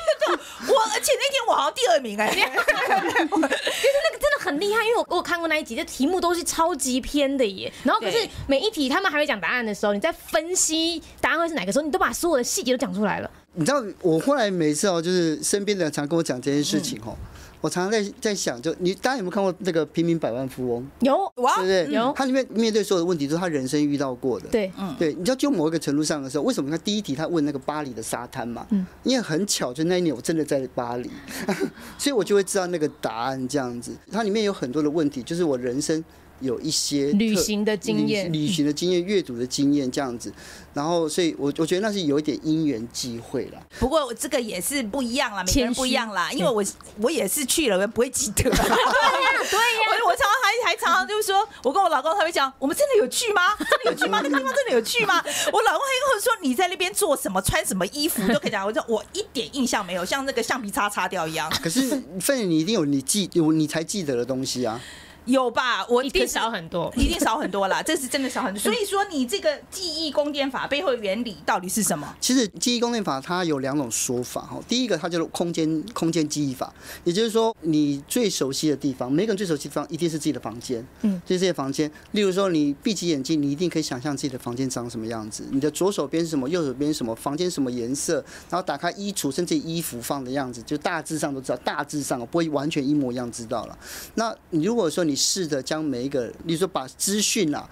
[SPEAKER 3] 我而且那天我好像第二名哎、[LAUGHS]
[SPEAKER 4] 其实那个真的很厉害，因为我我看过那一集，这题目都是超级偏的耶。然后可是每一题他们还没讲答案的时候，你在分析答案会是哪个时候，你都把所有的细节都讲出来了。
[SPEAKER 2] 你知道我后来每次哦，就是身边的人常跟我讲这件事情哦，我常常在在想，就你大家有没有看过那个《平民百万富翁》？
[SPEAKER 4] 有
[SPEAKER 3] 哇
[SPEAKER 2] 对不对？
[SPEAKER 4] 有
[SPEAKER 2] 他里面面对所有的问题都是他人生遇到过的。
[SPEAKER 4] 对，嗯
[SPEAKER 2] 对，你知道就某一个程度上的时候，为什么？他第一题他问那个巴黎的沙滩嘛，
[SPEAKER 4] 嗯
[SPEAKER 2] 因为很巧，就那一年我真的在巴黎，[LAUGHS] 所以我就会知道那个答案这样子。它里面有很多的问题，就是我人生有一些
[SPEAKER 4] 旅行的经验
[SPEAKER 2] 旅旅行的经验、阅读的经验这样子。然后，所以我我觉得那是有一点因缘际会啦。
[SPEAKER 3] 不过我这个也是不一样啦，每个人不一样啦，因为我我也是去了，我也不会记得。[LAUGHS] 对呀、对呀、我我常常还还常常就是说，我跟我老公他会讲，我们真的有去吗？真的有去吗？那个地方真的有去吗？我老公还跟我说，你在那边做什么，穿什么衣服都可以讲。我说我一点印象没有，像那个橡皮擦擦掉一样。
[SPEAKER 2] 可是范姐，你一定有你记有你才记得的东西啊。
[SPEAKER 3] 有吧？我
[SPEAKER 4] 一定少很多。
[SPEAKER 3] 一定少很多啦，[LAUGHS] 这是真的少很多。所以说，你这个记忆宫殿法背后的原理到底是什么？
[SPEAKER 2] 其实记忆宫殿法它有两种说法哈，第一个它叫做空间空间记忆法，也就是说你最熟悉的地方，每个人最熟悉的地方一定是自己的房间，
[SPEAKER 4] 嗯，
[SPEAKER 2] 就是这些房间。例如说你闭起眼睛，你一定可以想象自己的房间长什么样子，你的左手边是什么，右手边是什么，房间什么颜色，然后打开衣橱，甚至衣服放的样子，就大致上都知道，大致上不会完全一模一样知道了。那你如果说你试着将每一个，例如说把资讯啊，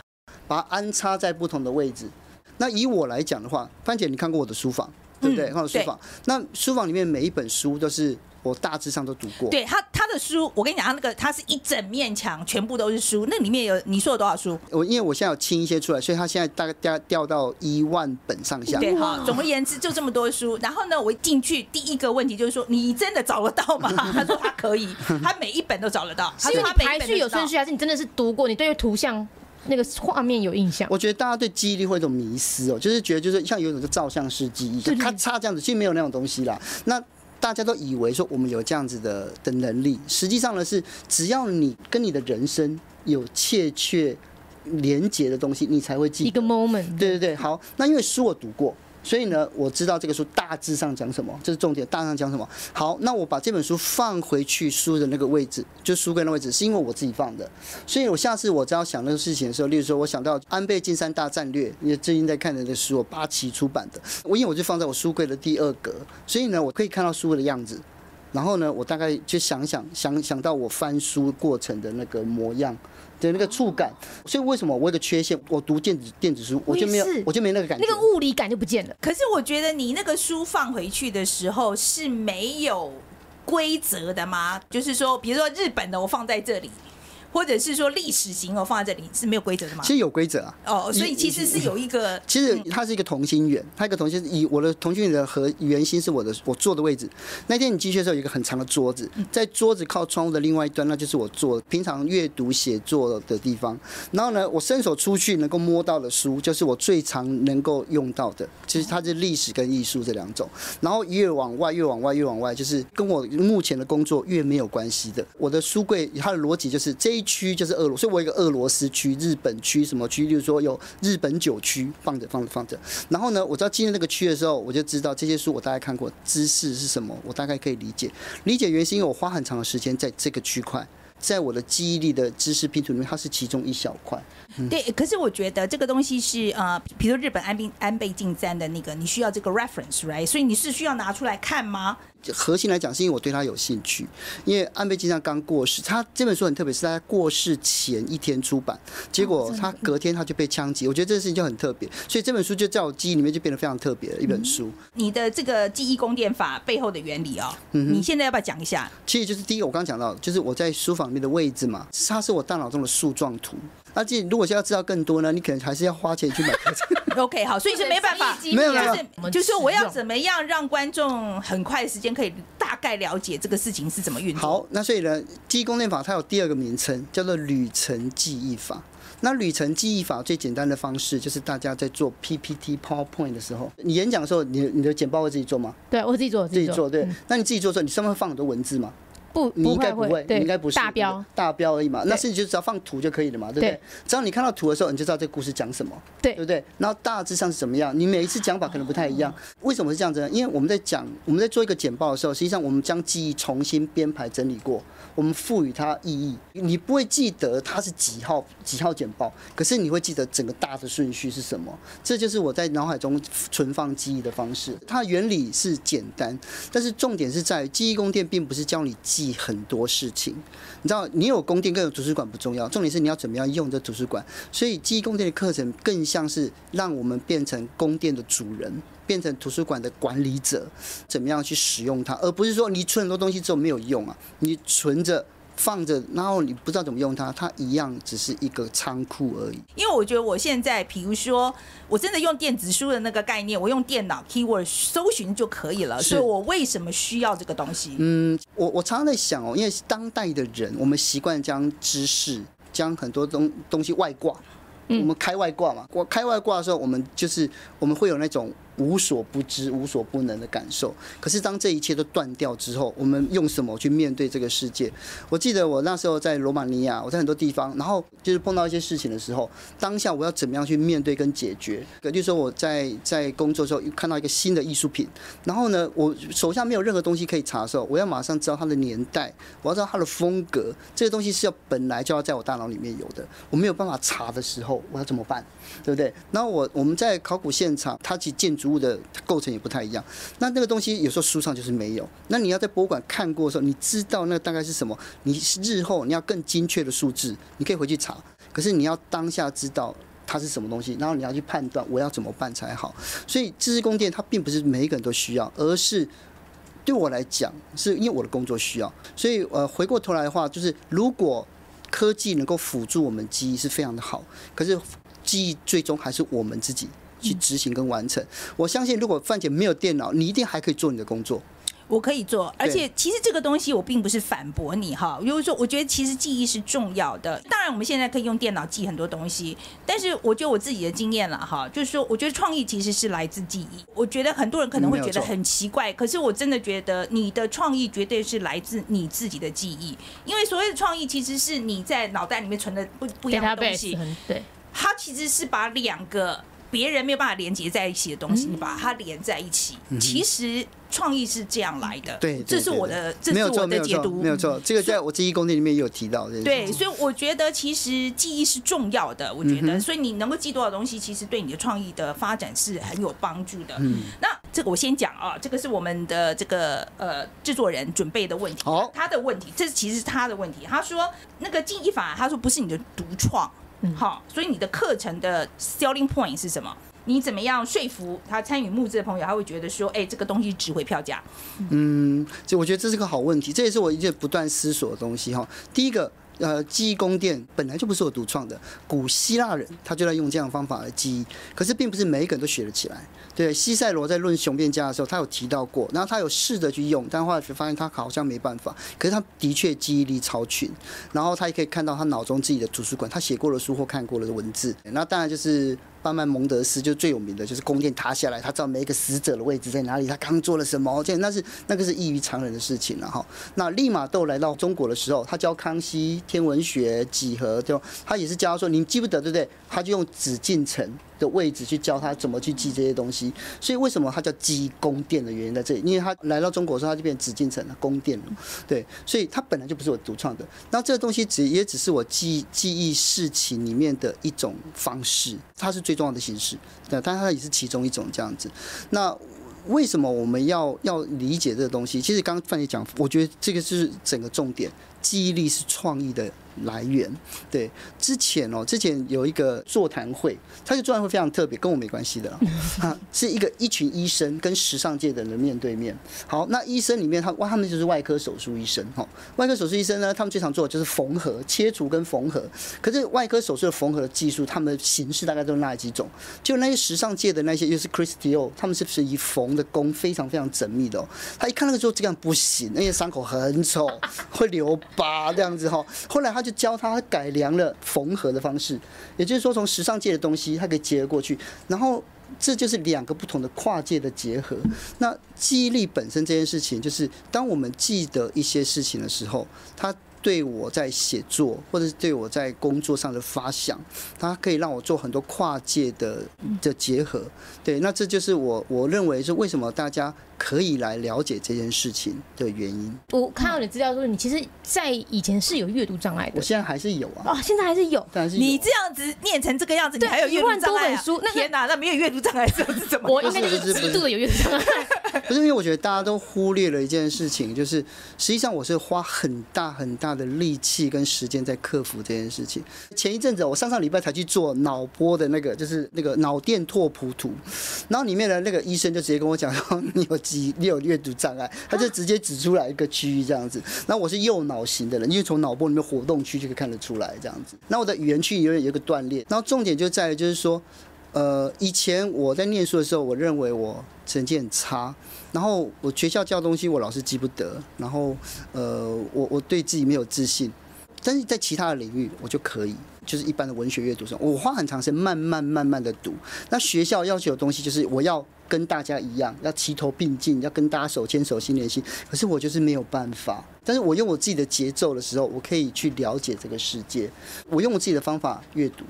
[SPEAKER 2] 把它安插在不同的位置。那以我来讲的话，番姐，你看过我的书房，对不对？
[SPEAKER 3] 嗯
[SPEAKER 2] 看过书房，那书房里面每一本书都是我大致上都读过。
[SPEAKER 3] 对他他的书，我跟你讲，他那个他是一整面墙，全部都是书，那里面有你说有多少书？
[SPEAKER 2] 我因为我现在有清一些出来，所以他现在大概掉掉到一万本上下。
[SPEAKER 3] 对，好，总而言之就这么多书。然后呢，我一进去第一个问题就是说，你真的找得到吗？[LAUGHS] 他说他可以，他每一本都找得到。他
[SPEAKER 4] 是因
[SPEAKER 3] 说他每一
[SPEAKER 4] 为排序
[SPEAKER 3] 本都知道
[SPEAKER 4] 有顺序，还是你真的是读过？你对图像那个画面有印象？
[SPEAKER 2] 我觉得大家对记忆力会有一种迷失哦，就是觉得就是像有一种叫照相式记忆，
[SPEAKER 4] 对对
[SPEAKER 2] 咔嚓这样子，其实没有那种东西啦。那大家都以为说我们有这样子的的能力，实际上呢是只要你跟你的人生有切切连结的东西，你才会记得。
[SPEAKER 4] 一个 moment，
[SPEAKER 2] 对对对，好，那因为书我读过，所以呢，我知道这个书大致上讲什么，这是重点，大致上讲什么。好，那我把这本书放回去书的那个位置，就书柜的位置，是因为我自己放的，所以我下次我只要想那个事情的时候，例如说我想到安倍晋三大战略，因为最近在看的那个书，八旗出版的，我因为我就放在我书柜的第二格，所以呢，我可以看到书柜的样子。然后呢，我大概就想想想想到我翻书过程的那个模样的那个触感，所以为什么我有个缺陷？我读电子电子书，我就没有
[SPEAKER 4] 我
[SPEAKER 2] 就没那个感觉。
[SPEAKER 4] 那个物理感就不见了。
[SPEAKER 3] 可是我觉得你那个书放回去的时候是没有规则的吗？就是说，比如说日本的我放在这里，或者是说历史型我放在这里是没有规则的吗
[SPEAKER 2] 其？实有规则啊。
[SPEAKER 3] 哦，所以其实是有一个
[SPEAKER 2] 其实它是一个同心圆，它一个同心以我的同心圆的和圆心是我的我坐的位置。那天你进去的时候有一个很长的桌子，在桌子靠窗户的另外一端，那就是我坐平常阅读写作的地方。然后呢，我伸手出去能够摸到的书，就是我最常能够用到的，其实它是历史跟艺术这两种。然后越往外越往外越往外，就是跟我目前的工作越没有关系的。我的书柜它的逻辑就是这一区就是俄罗，所以我有一个俄罗斯区、日本区什么区，就是说有日本九区放着放着放着。然后呢，我知道进入那个区的时候，我就知道这些书我大概看过，知识是什么，我大概可以理解。理解原因是因为我花很长的时间在这个区块。在我的记忆力的知识拼图里面，它是其中一小块。
[SPEAKER 3] 对，可是我觉得这个东西是呃，比如日本安倍安倍晋三的那个，你需要这个 reference，right？所以你是需要拿出来看吗？
[SPEAKER 2] 核心来讲，是因为我对他有兴趣。因为安倍晋三刚过世，他这本书很特别，是在他过世前一天出版，结果他隔天他就被枪击。我觉得这个事情就很特别，所以这本书就在我记忆里面就变得非常特别的一本书。
[SPEAKER 3] 你的这个记忆宫殿法背后的原理哦，你现在要不要讲一下？
[SPEAKER 2] 其实就是第一个，我刚刚讲到，就是我在书房里面的位置嘛，它是我大脑中的树状图。那这如果是要知道更多呢，你可能还是要花钱去买课程。[LAUGHS]
[SPEAKER 3] OK，好，所以是没办法，
[SPEAKER 2] 没有没有
[SPEAKER 3] 就是就是说我要怎么样让观众很快的时间可以大概了解这个事情是怎么运作？
[SPEAKER 2] 好，那所以呢，记忆宫殿法它有第二个名称，叫做旅程记忆法。那旅程记忆法最简单的方式，就是大家在做 PPT、PowerPoint 的时候，你演讲的时候，你你的简报会自己做吗？
[SPEAKER 4] 对我自己做，我
[SPEAKER 2] 自己做，对
[SPEAKER 4] 嗯。
[SPEAKER 2] 那你自己做的时候，你上面会放很多文字吗？
[SPEAKER 4] 不，
[SPEAKER 2] 你应该
[SPEAKER 4] 不
[SPEAKER 2] 不会，你，应该不是
[SPEAKER 4] 大标，
[SPEAKER 2] 大标而已嘛。那
[SPEAKER 4] 对
[SPEAKER 2] 甚至就只要放图就可以了嘛，对不对
[SPEAKER 4] 对？
[SPEAKER 2] 只要你看到图的时候，你就知道这个故事讲什么，
[SPEAKER 4] 对
[SPEAKER 2] 对不对？然后大致上是怎么样，你每一次讲法可能不太一样。为什么是这样子呢？因为我们在讲我们在做一个简报的时候，实际上我们将记忆重新编排整理过，我们赋予它意义。你不会记得它是几号几号简报，可是你会记得整个大的顺序是什么。这就是我在脑海中存放记忆的方式。它的原理是简单，但是重点是在于记忆宫殿并不是教你记很多事情。你知道，你有宫殿跟有图书馆不重要，重点是你要怎么样用这图书馆。所以记忆宫殿的课程更像是让我们变成宫殿的主人。变成图书馆的管理者，怎么样去使用它，而不是说你存很多东西之后没有用啊，你存着放着，然后你不知道怎么用它，它一样只是一个仓库而已。
[SPEAKER 3] 因为我觉得我现在，比如说，我真的用电子书的那个概念，我用电脑 keyword 搜寻就可以了。所以我为什么需要这个东西？
[SPEAKER 2] 嗯，我我常常在想哦，因为当代的人，我们习惯将知识、将很多东东西外挂，我们开外挂嘛。我开外挂的时候，我们就是我们会有那种无所不知、无所不能的感受。可是当这一切都断掉之后，我们用什么去面对这个世界？我记得我那时候在罗马尼亚，我在很多地方，然后就是碰到一些事情的时候，当下我要怎么样去面对跟解决？比如说我在在工作的时候看到一个新的艺术品，然后呢，我手下没有任何东西可以查的时候，我要马上知道它的年代，我要知道它的风格，这些东西是要本来就要在我大脑里面有的，我没有办法查的时候，我要怎么办？对不对？然后我我们在考古现场，它其实建筑物的构成也不太一样，那那个东西有时候书上就是没有，那你要在博物馆看过的时候，你知道那大概是什么，你日后你要更精确的数字，你可以回去查，可是你要当下知道。它是什么东西，然后你要去判断我要怎么办才好。所以知识宫殿它并不是每一个人都需要，而是对我来讲，是因为我的工作需要。所以呃，回过头来的话，就是如果科技能够辅助我们记忆是非常的好，可是记忆最终还是我们自己去执行跟完成。我相信，如果范姐没有电脑，你一定还可以做你的工作。
[SPEAKER 3] 我可以做，而且其实这个东西我并不是反驳你哈，就是说我觉得其实记忆是重要的。当然我们现在可以用电脑记很多东西，但是我觉得我自己的经验了哈，就是说我觉得创意其实是来自记忆。我觉得很多人可能会觉得很奇怪，可是我真的觉得你的创意绝对是来自你自己的记忆，因为所谓的创意其实是你在脑袋里面存的不不一样的东西
[SPEAKER 4] 对，
[SPEAKER 3] 它其实是把两个别人没有办法连接在一起的东西，你把它连在一起。其实创意是这样来的，
[SPEAKER 2] 对对
[SPEAKER 3] 这是我的，这是我的解读，
[SPEAKER 2] 没有错。这个在我记忆宫殿里面也有提到。
[SPEAKER 3] 对，所以我觉得其实记忆是重要的，我觉得，所以你能够记多少东西，其实对你的创意的发展是很有帮助的。
[SPEAKER 2] 嗯
[SPEAKER 3] 那这个我先讲啊，这个是我们的这个呃制作人准备的问题，
[SPEAKER 2] 好
[SPEAKER 3] 他的问题，这其实是他的问题。他说那个记忆法，他说不是你的独创，好，所以你的课程的 selling point 是什么？你怎么样说服他参与募资的朋友？他会觉得说，哎，这个东西值回票价。
[SPEAKER 2] 嗯，就我觉得这是个好问题，这也是我一直不断思索的东西哈。第一个。呃，记忆宫殿本来就不是我独创的，古希腊人他就在用这样的方法来记忆，可是并不是每一个人都学得起来。对，西塞罗在论雄辩家的时候，他有提到过，然后他有试着去用，但后来却发现他好像没办法。可是他的确记忆力超群，然后他也可以看到他脑中自己的图书馆，他写过的书或看过的文字。那当然就是巴曼蒙德斯就最有名的就是宫殿塌下来，他知道每一个死者的位置在哪里，他刚做了什么，这那是那个是异于常人的事情了哈。那利玛窦来到中国的时候，他教康熙天文学几何，就他也是教他说你记不得对不对？他就用紫禁城的位置去教他怎么去记这些东西。所以为什么它叫记忆宫殿的原因在这里，因为他来到中国的时候，他就变紫禁城了，宫殿了。对，所以它本来就不是我独创的。那这个东西只也只是我记记忆事情里面的一种方式，它是最重要的形式。对，但它也是其中一种这样子。那为什么我们要要理解这个东西？其实刚刚范姐讲，我觉得这个是整个重点。记忆力是创意的来源。对，之前哦，之前有一个座谈会，他就座谈会非常特别，跟我没关系的啦 [LAUGHS] 啊，是一个一群医生跟时尚界的人面对面。好，那医生里面他哇，他们就是外科手术医生哈。外科手术医生呢，他们最常做的就是缝合、切除跟缝合。可是外科手术的缝合的技术，他们的形式大概都是那几种。就那些时尚界的那些，又是 Chris Dior，他们是不是以缝的工非常非常缜密的、哦？他一看那个之后，这样不行，那些伤口很丑，会留疤这样子哈。后来他教他改良了缝合的方式，也就是说从时尚界的东西，他可以结合过去，然后。这就是两个不同的跨界的结合。那记忆力本身这件事情，就是当我们记得一些事情的时候，它对我在写作，或者是对我在工作上的发想，它可以让我做很多跨界的的结合。对，那这就是我我认为是为什么大家可以来了解这件事情的原因。
[SPEAKER 4] 我看到你资料说，你其实，在以前是有阅读障碍的
[SPEAKER 2] 我现在还是有啊，
[SPEAKER 4] 哦，现在还是有。
[SPEAKER 2] 但是有
[SPEAKER 3] 你这样子念成这个样子，你还有阅读障碍、
[SPEAKER 4] 一万多本
[SPEAKER 3] 啊
[SPEAKER 4] 书那？
[SPEAKER 3] 天哪，那没有阅读障碍是是怎么？
[SPEAKER 4] 我应该
[SPEAKER 2] 是
[SPEAKER 4] 极度的有阅读障碍。[LAUGHS]
[SPEAKER 2] 不是因为我觉得大家都忽略了一件事情，就是实际上我是花很大很大的力气跟时间在克服这件事情。前一阵子我上上礼拜才去做脑波的那个，就是那个脑电拓扑图，然后里面的那个医生就直接跟我讲说，你有几 [LAUGHS] 你有阅读障碍，他就直接指出来一个区域这样子。那我是右脑型的人，因为从脑波里面活动区就可以看得出来这样子。那我的语言区有有一个断裂，然后重点就在于就是说，呃，以前我在念书的时候，我认为我成绩很差，然后我学校教东西我老是记不得，然后呃，我我对自己没有自信。但是在其他的领域我就可以，就是一般的文学阅读上，我花很长时间慢慢慢慢的读。那学校要求的东西就是我要跟大家一样，要齐头并进，要跟大家手牵手心连心。可是我就是没有办法。但是我用我自己的节奏的时候，我可以去了解这个世界。我用我自己的方法阅读，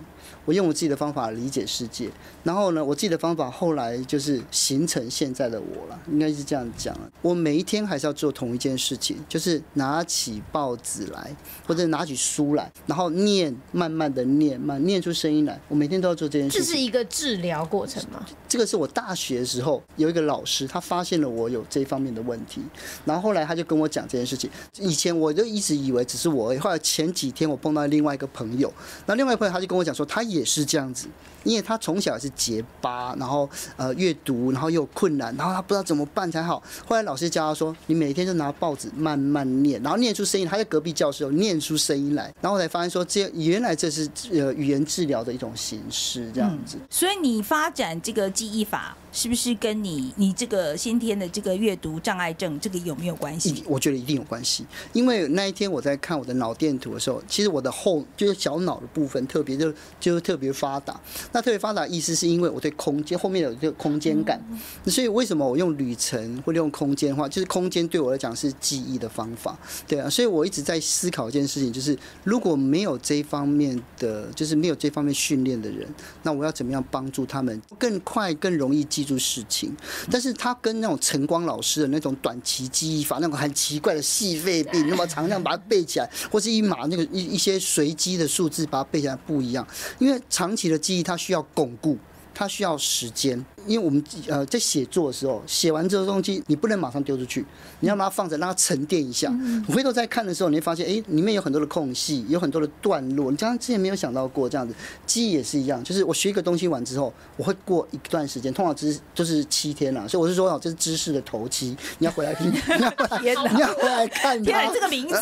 [SPEAKER 2] 我用我自己的方法理解世界。然后呢，我自己的方法后来就是形成现在的我了，应该是这样讲了。我每一天还是要做同一件事情，就是拿起报纸来，或者拿起书来，然后念，慢慢的念，慢念出声音来。我每天都要做这件事情。
[SPEAKER 4] 这是一个治疗过程吗？
[SPEAKER 2] 这个是我大学的时候有一个老师，他发现了我有这方面的问题，然后后来他就跟我讲这件事情。以前我就一直以为只是我而已，后来前几天我碰到另外一个朋友，那另外一个朋友他就跟我讲说，他也也是这样子，因为他从小是结巴，然后呃阅读，然后又有困难，然后他不知道怎么办才好。后来老师教他说，你每天就拿报纸慢慢念，然后念出声音。他在隔壁教室有念出声音来，然后才发现说，这原来这是呃语言治疗的一种形式，这样子。
[SPEAKER 3] 所以你发展这个记忆法，是不是跟你你这个先天的这个阅读障碍症这个有没有关系？
[SPEAKER 2] 我觉得一定有关系，因为那一天我在看我的脑电图的时候，其实我的后就是小脑的部分特别就就是特别发达。那特别发达意思是因为我对空间后面有一个空间感，所以为什么我用旅程或者用空间的话，就是空间对我来讲是记忆的方法，对啊，所以我一直在思考一件事情，就是如果没有这一方面的，就是没有这方面训练的人，那我要怎么样帮助他们更快、更容易记住事情？但是他跟那种晨光老师的那种短期记忆法，那种很奇怪的细肺病，那么常常把它背起来，或是一码那个一一些随机的数字把它背起来不一样，因为长期的记忆它需要巩固。它需要时间，因为我们呃在写作的时候，写完这个东西你不能马上丢出去，你要把它放着让它沉淀一下。你回头再看的时候，你会发现，哎，里面有很多的空隙，有很多的段落，你刚刚之前没有想到过这样子。记忆也是一样，就是我学一个东西完之后，我会过一段时间，通常知就是七天了，所以我是说哦，这是知识的头七，你要回来听，你要回来
[SPEAKER 3] 天哪
[SPEAKER 2] 你要回来看
[SPEAKER 3] 天哪，
[SPEAKER 2] 它
[SPEAKER 3] 这。个名字，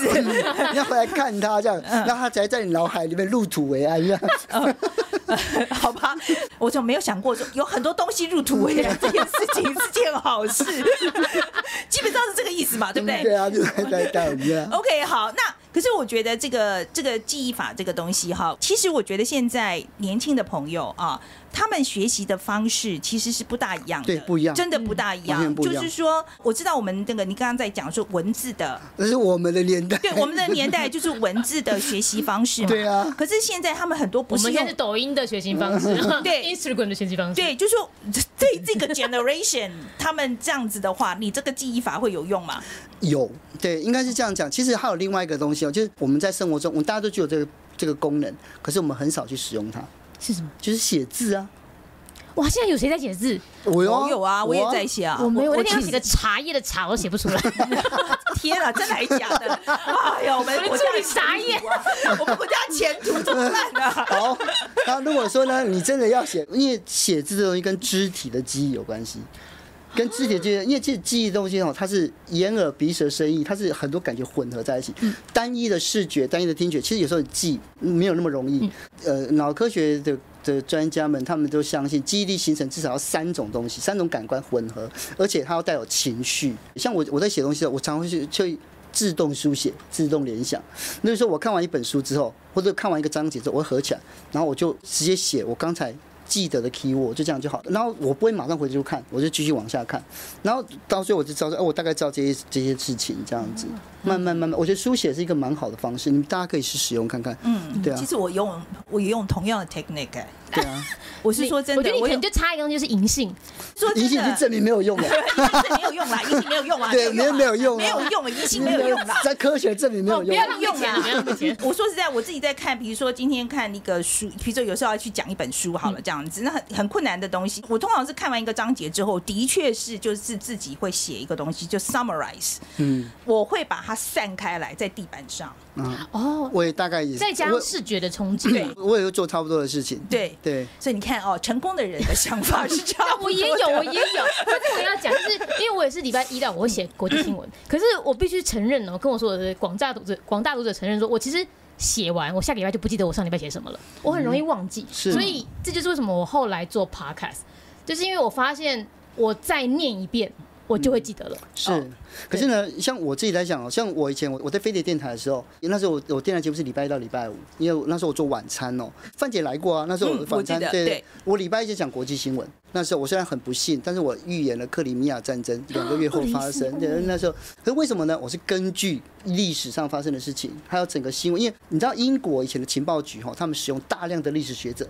[SPEAKER 2] 你要回来看它，这样，让 [LAUGHS] 它才在你脑海里面入土为安，这样。
[SPEAKER 3] 就没有想过说有很多东西入土为安这件事情是件好事，[LAUGHS] 基本上是这个意思嘛，对不对？
[SPEAKER 2] 对啊，就在在带这样。[LAUGHS]
[SPEAKER 3] OK，好，那可是我觉得这个这个记忆法这个东西哈，其实我觉得现在年轻的朋友啊，他们学习的方式其实是不大一样的，
[SPEAKER 2] 对不一样
[SPEAKER 3] 真的不大一样。就是说，我知道我们那个你刚刚在讲说文字的，
[SPEAKER 2] 那是我们的年代。
[SPEAKER 3] 对我们的年代就是文字的学习方式嘛。[LAUGHS]
[SPEAKER 2] 对啊
[SPEAKER 3] 可是现在他们很多不是用
[SPEAKER 4] 我们现在是抖音的学习方式，
[SPEAKER 3] 对，[LAUGHS]
[SPEAKER 4] Instagram 的学习方式，
[SPEAKER 3] 对，就是说对这个 generation [LAUGHS] 他们这样子的话，你这个记忆法会有用吗？
[SPEAKER 2] 有，对，应该是这样讲。其实还有另外一个东西哦，就是我们在生活中，我们大家都具有这个这个功能，可是我们很少去使用它，
[SPEAKER 4] 是什么？
[SPEAKER 2] 就是写字啊。
[SPEAKER 4] 哇，现在有谁在写字？
[SPEAKER 2] 我有
[SPEAKER 3] 我有啊，我也在写啊。
[SPEAKER 4] 我没有，我那天写个茶叶的茶，我都写不出来。[LAUGHS]
[SPEAKER 3] 天啊，真的还假的？哎呀，我们国家
[SPEAKER 4] 茶叶
[SPEAKER 3] 我们国家前途怎么办啊？
[SPEAKER 2] 好，那如果说呢，你真的要写，因为写字的东西跟肢体的记忆有关系。跟肢体的记忆，因为这记忆的东西哦，它是眼耳鼻舌身意，它是很多感觉混合在一起。单一的视觉、单一的听觉，其实有时候记没有那么容易。呃，脑科学的的专家们，他们都相信记忆力形成至少要三种东西，三种感官混合，而且它要带有情绪。像我我在写东西的时候，我常常会去去自动书写、自动联想。那就是说我看完一本书之后，或者看完一个章节之后，我会合起来，然后我就直接写我刚才记得的 keyword，就这样就好了。然后我不会马上回去看，我就继续往下看，然后到最后我就知道说，哦，我大概知道这些这些事情，这样子，慢慢慢慢，我觉得书写是一个蛮好的方式，你们大家可以去使用看看。
[SPEAKER 3] 嗯，
[SPEAKER 2] 对啊。
[SPEAKER 3] 其实我用我也用同样的 technique，哎
[SPEAKER 2] 对啊，
[SPEAKER 3] 我是说真的，
[SPEAKER 4] 我觉得你可能就差一个东西，就是银杏。
[SPEAKER 3] 说
[SPEAKER 2] 银杏已经。证明没有用了，[LAUGHS]
[SPEAKER 3] 银杏没有用啦，银杏没有用啊，
[SPEAKER 2] 对，没有没有用啊，
[SPEAKER 3] 没有用啊，银杏没有用啦。[LAUGHS]
[SPEAKER 2] 在科学证明没有用
[SPEAKER 4] 不要。浪费钱啊，不要浪费钱。
[SPEAKER 3] 我说实在，我自己在看，比如说今天看那个书，比如说有时候要去讲一本书好了，这样子，那很很困难的东西，我通常是看完一个章节之后，的确是就是自己会写一个东西，就 summarize，
[SPEAKER 2] 嗯，
[SPEAKER 3] 我会把它散开来在地板上。
[SPEAKER 2] 嗯，
[SPEAKER 4] 哦，
[SPEAKER 2] 我也大概也是
[SPEAKER 4] 再加上视觉的冲击，
[SPEAKER 3] 对
[SPEAKER 2] 我也 [CLEARS THROAT] 会做差不多的事情。
[SPEAKER 3] 对，
[SPEAKER 2] 对，
[SPEAKER 3] 所以你看哦，成功的人的想法是这样。[LAUGHS]
[SPEAKER 4] 我也有，我也有。[LAUGHS] 但是我要讲，就是因为我也是礼拜一到我会写国际新闻，[LAUGHS] 可是我必须承认哦，跟我说我的广大读者广大读者承认说，我其实写完，我下个礼拜就不记得我上礼拜写什么了，我很容易忘记。
[SPEAKER 2] 是
[SPEAKER 4] 所以这就是为什么我后来做 podcast，就是因为我发现我再念一遍，我就会记得了。
[SPEAKER 2] 是
[SPEAKER 4] 哦。
[SPEAKER 2] 可是呢，像我自己来讲哦，像我以前我我在飞碟电台的时候，那时候我我电台节目是礼拜一到礼拜五，因为那时候我做晚餐哦，范姐来过啊，那时候我晚餐，对
[SPEAKER 3] 对
[SPEAKER 2] 我礼拜一就讲国际新闻。那时候我虽然很不幸，但是我预言了克里米亚战争两个月后发生。对，那时候，可是为什么呢？我是根据历史上发生的事情，还有整个新闻，因为你知道英国以前的情报局哈，他们使用大量的历史学者。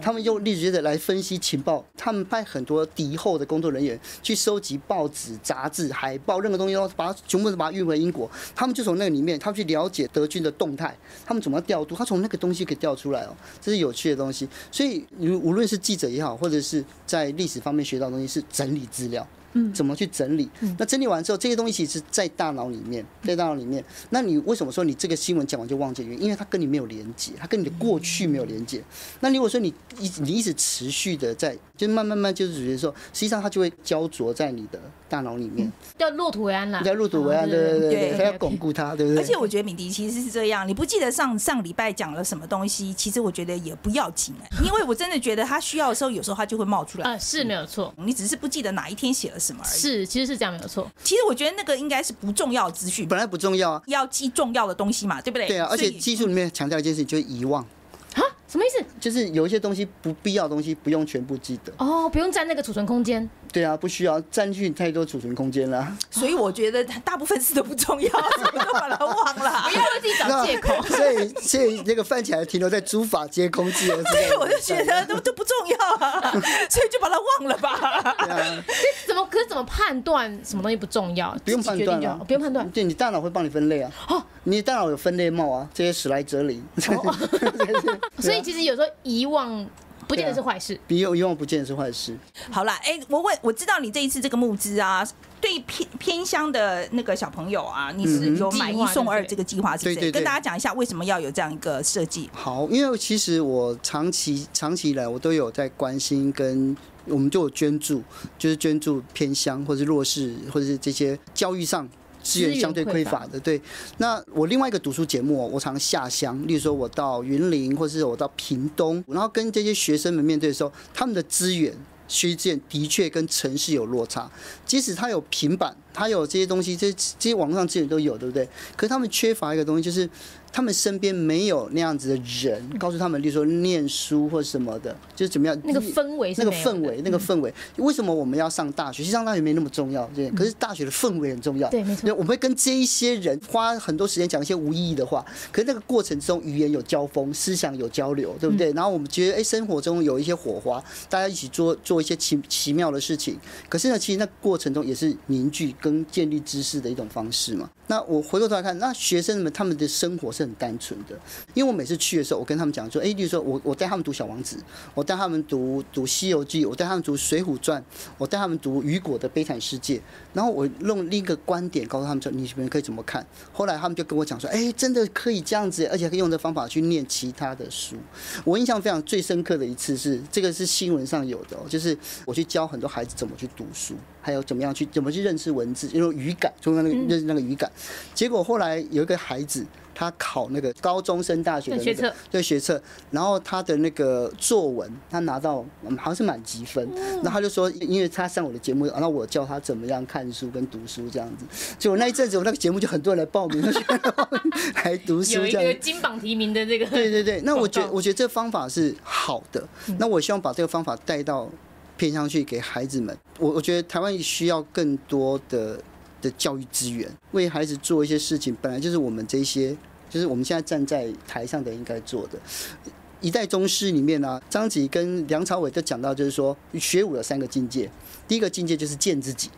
[SPEAKER 2] 他们用历史学者来分析情报，他们派很多敌后的工作人员去收集报纸、杂志、海报，任何东西都把它全部都把它运回英国。他们就从那个里面，他们去了解德军的动态，他们怎么调度，他从那个东西给调出来哦，这是有趣的东西。所以，无无论是记者也好，或者是在历史方面学到的东西，是整理资料。
[SPEAKER 4] 嗯
[SPEAKER 2] 怎么去整理？那整理完之后，这些东西其实在大脑里面，在大脑里面。那你为什么说你这个新闻讲完就忘记？因为它跟你没有连接，它跟你的过去没有连接。那如果说你一你一直持续的在，就慢慢慢就是觉得说，实际上它就会焦灼在你的大脑里面，
[SPEAKER 4] 叫落土为安啦，
[SPEAKER 2] 你要入土为安，
[SPEAKER 4] 哦
[SPEAKER 2] 对对对
[SPEAKER 3] 对
[SPEAKER 2] 对，它要巩固它，对不对？
[SPEAKER 3] 而且我觉得敏迪其实是这样，你不记得上上礼拜讲了什么东西，其实我觉得也不要紧哎，[LAUGHS] 因为我真的觉得他需要的时候，有时候他就会冒出来。
[SPEAKER 4] 啊，是没有错，
[SPEAKER 3] 你只是不记得哪一天写了什么而已。
[SPEAKER 4] 是其实是这样没有错。
[SPEAKER 3] 其实我觉得那个应该是不重要的资讯，
[SPEAKER 2] 本来不重要啊，
[SPEAKER 3] 要记重要的东西嘛，对不对？
[SPEAKER 2] 对啊，而且技术里面强调一件事情，就是遗忘，
[SPEAKER 4] 啊，什么意思？
[SPEAKER 2] 就是有一些东西不必要的东西不用全部记得，
[SPEAKER 4] 哦，不用占那个储存空间。
[SPEAKER 2] 对啊，不需要占据太多储存空间了。[LAUGHS]
[SPEAKER 3] 所以我觉得大部分事都不重要，所以都把它忘了 [LAUGHS]
[SPEAKER 4] 不。要为自己找借口。[LAUGHS]
[SPEAKER 2] 所以所以那个饭起来停留在诸法皆空记了，
[SPEAKER 3] 所以我就觉得都都不重要啊，所以就把它忘了吧。
[SPEAKER 2] 对啊，
[SPEAKER 4] 怎么可是怎么判断什么东西不重要？
[SPEAKER 2] 不用判断啊，
[SPEAKER 4] 不用判断。
[SPEAKER 2] 对你大脑会帮你分类啊。
[SPEAKER 4] 哦
[SPEAKER 2] 你大脑有分类帽啊，这些史莱哲林，
[SPEAKER 4] 所以其实有时候遗忘不见得是坏事。
[SPEAKER 2] 比有遗忘不见得是坏事。
[SPEAKER 3] 好啦，哎、我问，我知道你这一次这个募资啊，对偏偏乡的那个小朋友啊，你是
[SPEAKER 2] 嗯
[SPEAKER 3] 有买一送二这个计划，是不是？
[SPEAKER 2] 对对对
[SPEAKER 3] 跟大家讲一下为什么要有这样一个设计。
[SPEAKER 2] 好，因为其实我长期长期以来我都有在关心跟。我们就有捐助，就是捐助偏乡或者弱势，或者是这些教育上资源相对匮乏的。对，那我另外一个读书节目哦，我常下乡，例如说我到云林，或者是我到屏东，然后跟这些学生们面对的时候，他们的资源。学习资源的确跟城市有落差，即使他有平板，他有这些东西，这这些网络上资源都有，对不对？可是他们缺乏一个东西，就是他们身边没有那样子的人告诉他们，例如说念书或什么的，就是怎么样
[SPEAKER 4] 那个氛围
[SPEAKER 2] 那个氛围，那个氛围，为什么我们要上大学？其实上大学没那么重要，对，可是大学的氛围很重要。
[SPEAKER 4] 对没错
[SPEAKER 2] 我们会跟这一些人花很多时间讲一些无意义的话，可是那个过程中，语言有交锋，思想有交流，对不对？然后我们觉得，哎，生活中有一些火花，大家一起做做一些奇奇妙的事情。可是呢，其实那过程中也是凝聚跟建立知识的一种方式嘛。那我回过头来看，那学生们他们的生活是很单纯的，因为我每次去的时候，我跟他们讲说，哎，例如说我我带他们读《小王子》，我带他们读读《西游记》，我带他们读《水浒传》，我带他们读雨果的《悲惨世界》，然后我用另一个观点告诉他们说，你们可以怎么看？后来他们就跟我讲说，哎，真的可以这样子，而且可以用这方法去念其他的书。我印象非常最深刻的一次是，这个是新闻上有的、哦，就是我去教很多孩子怎么去读书，还有怎么样去怎么去认识文字，因为语感，就那个认识那个语感。结果后来有一个孩子，他考那个高中升大学的、
[SPEAKER 4] 学测。
[SPEAKER 2] 对学测，然后他的那个作文他拿到嗯好像是满级分，然后他就说，因为他上我的节目，然后我教他怎么样看书跟读书这样子，结果那一阵子我那个节目就很多人来报名，来读书
[SPEAKER 4] 有一
[SPEAKER 2] 这样子。
[SPEAKER 4] 个金榜题名的这个，
[SPEAKER 2] 对对对，那我觉我觉得这方法是好的，那我希望把这个方法带到偏乡去给孩子们。我我觉得台湾需要更多的的教育资源，为孩子做一些事情，本来就是我们这些，就是我们现在站在台上的应该做的。一代宗师里面呢、张吉跟梁朝伟都讲到，就是说学武的三个境界，第一个境界就是见自己，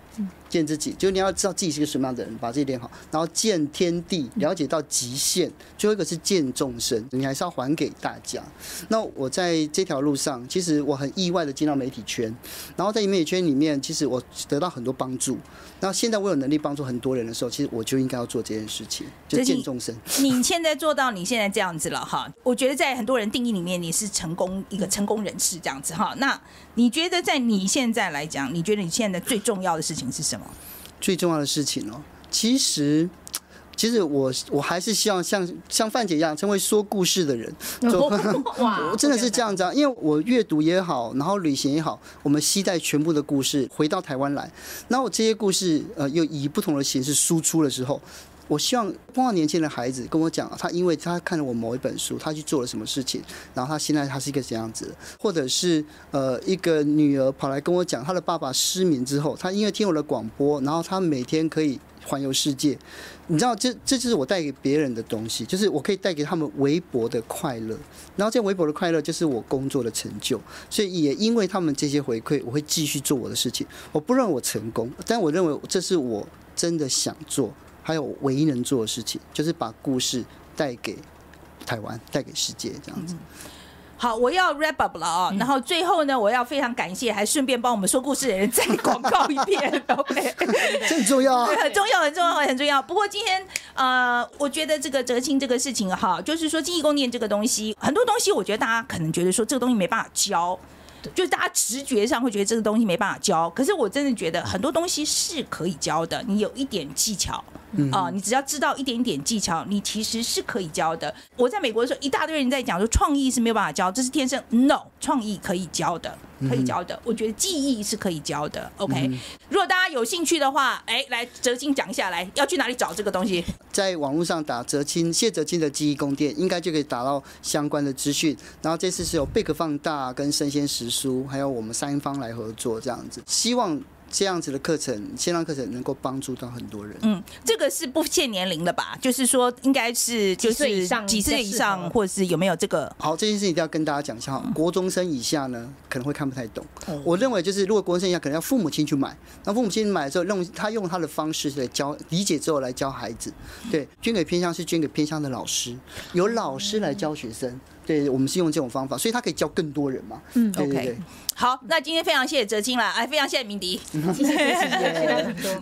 [SPEAKER 2] 见自己，就是你要知道自己是个什么样的人，把自己练好，然后见天地，了解到极限，最后一个是见众生，你还是要还给大家。那我在这条路上，其实我很意外的进到媒体圈，然后在媒体圈里面，其实我得到很多帮助。那现在我有能力帮助很多人的时候，其实我就应该要做这件事情，就
[SPEAKER 3] 是
[SPEAKER 2] 见众生。
[SPEAKER 3] 你现在做到你现在这样子了哈，我觉得在很多人定义里面你是成功一个成功人士这样子哈。那你觉得在你现在来讲，你觉得你现在最重要的事情是什么？
[SPEAKER 2] 最重要的事情哦，其实。其实我我还是希望像像范姐一样成为说故事的人，我 [LAUGHS] [LAUGHS] 真的是这样子啊，因为我阅读也好，然后旅行也好，我们期待全部的故事回到台湾来，那我这些故事呃又以不同的形式输出的时候，我希望碰到年轻的孩子跟我讲，他因为他看了我某一本书，他去做了什么事情，然后他现在他是一个怎样子，或者是呃一个女儿跑来跟我讲，她的爸爸失明之后，她因为听我的广播，然后她每天可以环游世界。你知道，这这就是我带给别人的东西，就是我可以带给他们微薄的快乐，然后这微薄的快乐就是我工作的成就，所以也因为他们这些回馈，我会继续做我的事情。我不认为我成功，但我认为这是我真的想做，还有唯一能做的事情，就是把故事带给台湾，带给世界，这样子。
[SPEAKER 3] 好，我要 wrap up 了哦。然后最后呢，我要非常感谢，还顺便帮我们说故事的人再广告一遍，[LAUGHS] OK？
[SPEAKER 2] 这很重要啊，！
[SPEAKER 3] 很重要，很重要，很重要。不过今天呃，我觉得这个哲青这个事情哈，就是说记忆宫殿这个东西，很多东西我觉得大家可能觉得说这个东西没办法教。就是大家直觉上会觉得这个东西没办法教，可是我真的觉得很多东西是可以教的。你有一点技巧，啊、你只要知道一点点技巧，你其实是可以教的。我在美国的时候，一大堆人在讲说创意是没有办法教，这是天生。No，创意可以教的，可以教的。我觉得记忆是可以教的。OK，、如果大家有兴趣的话，哎，来哲青讲一下，来要去哪里找这个东西？
[SPEAKER 2] 在网络上打哲青谢哲青的记忆宫殿，应该就可以打到相关的资讯。然后这次是有贝壳放大跟生鲜食书，还有我们三方来合作这样子，希望这样子的课程线上课程能够帮助到很多人。
[SPEAKER 3] 嗯，这个是不限年龄的吧？就是说，应该是就
[SPEAKER 4] 几岁以上
[SPEAKER 3] 几岁以上，或者是有没有这个？
[SPEAKER 2] 好，这件事情一定要跟大家讲一下哈。国中生以下呢，可能会看不太懂。
[SPEAKER 3] 哦
[SPEAKER 2] 我认为就是，如果国中生以下，可能要父母亲去买，那父母亲买的时候，用他用他的方式来教，理解之后来教孩子。对，捐给偏向是捐给偏向的老师，由老师来教学生。对，我们是用这种方法，所以他可以教更多人嘛。
[SPEAKER 4] 嗯
[SPEAKER 2] 对对
[SPEAKER 3] OK
[SPEAKER 2] 对。
[SPEAKER 3] 好，那今天非常谢谢哲青了，哎，非常谢谢鸣迪。
[SPEAKER 4] 谢谢谢谢谢谢。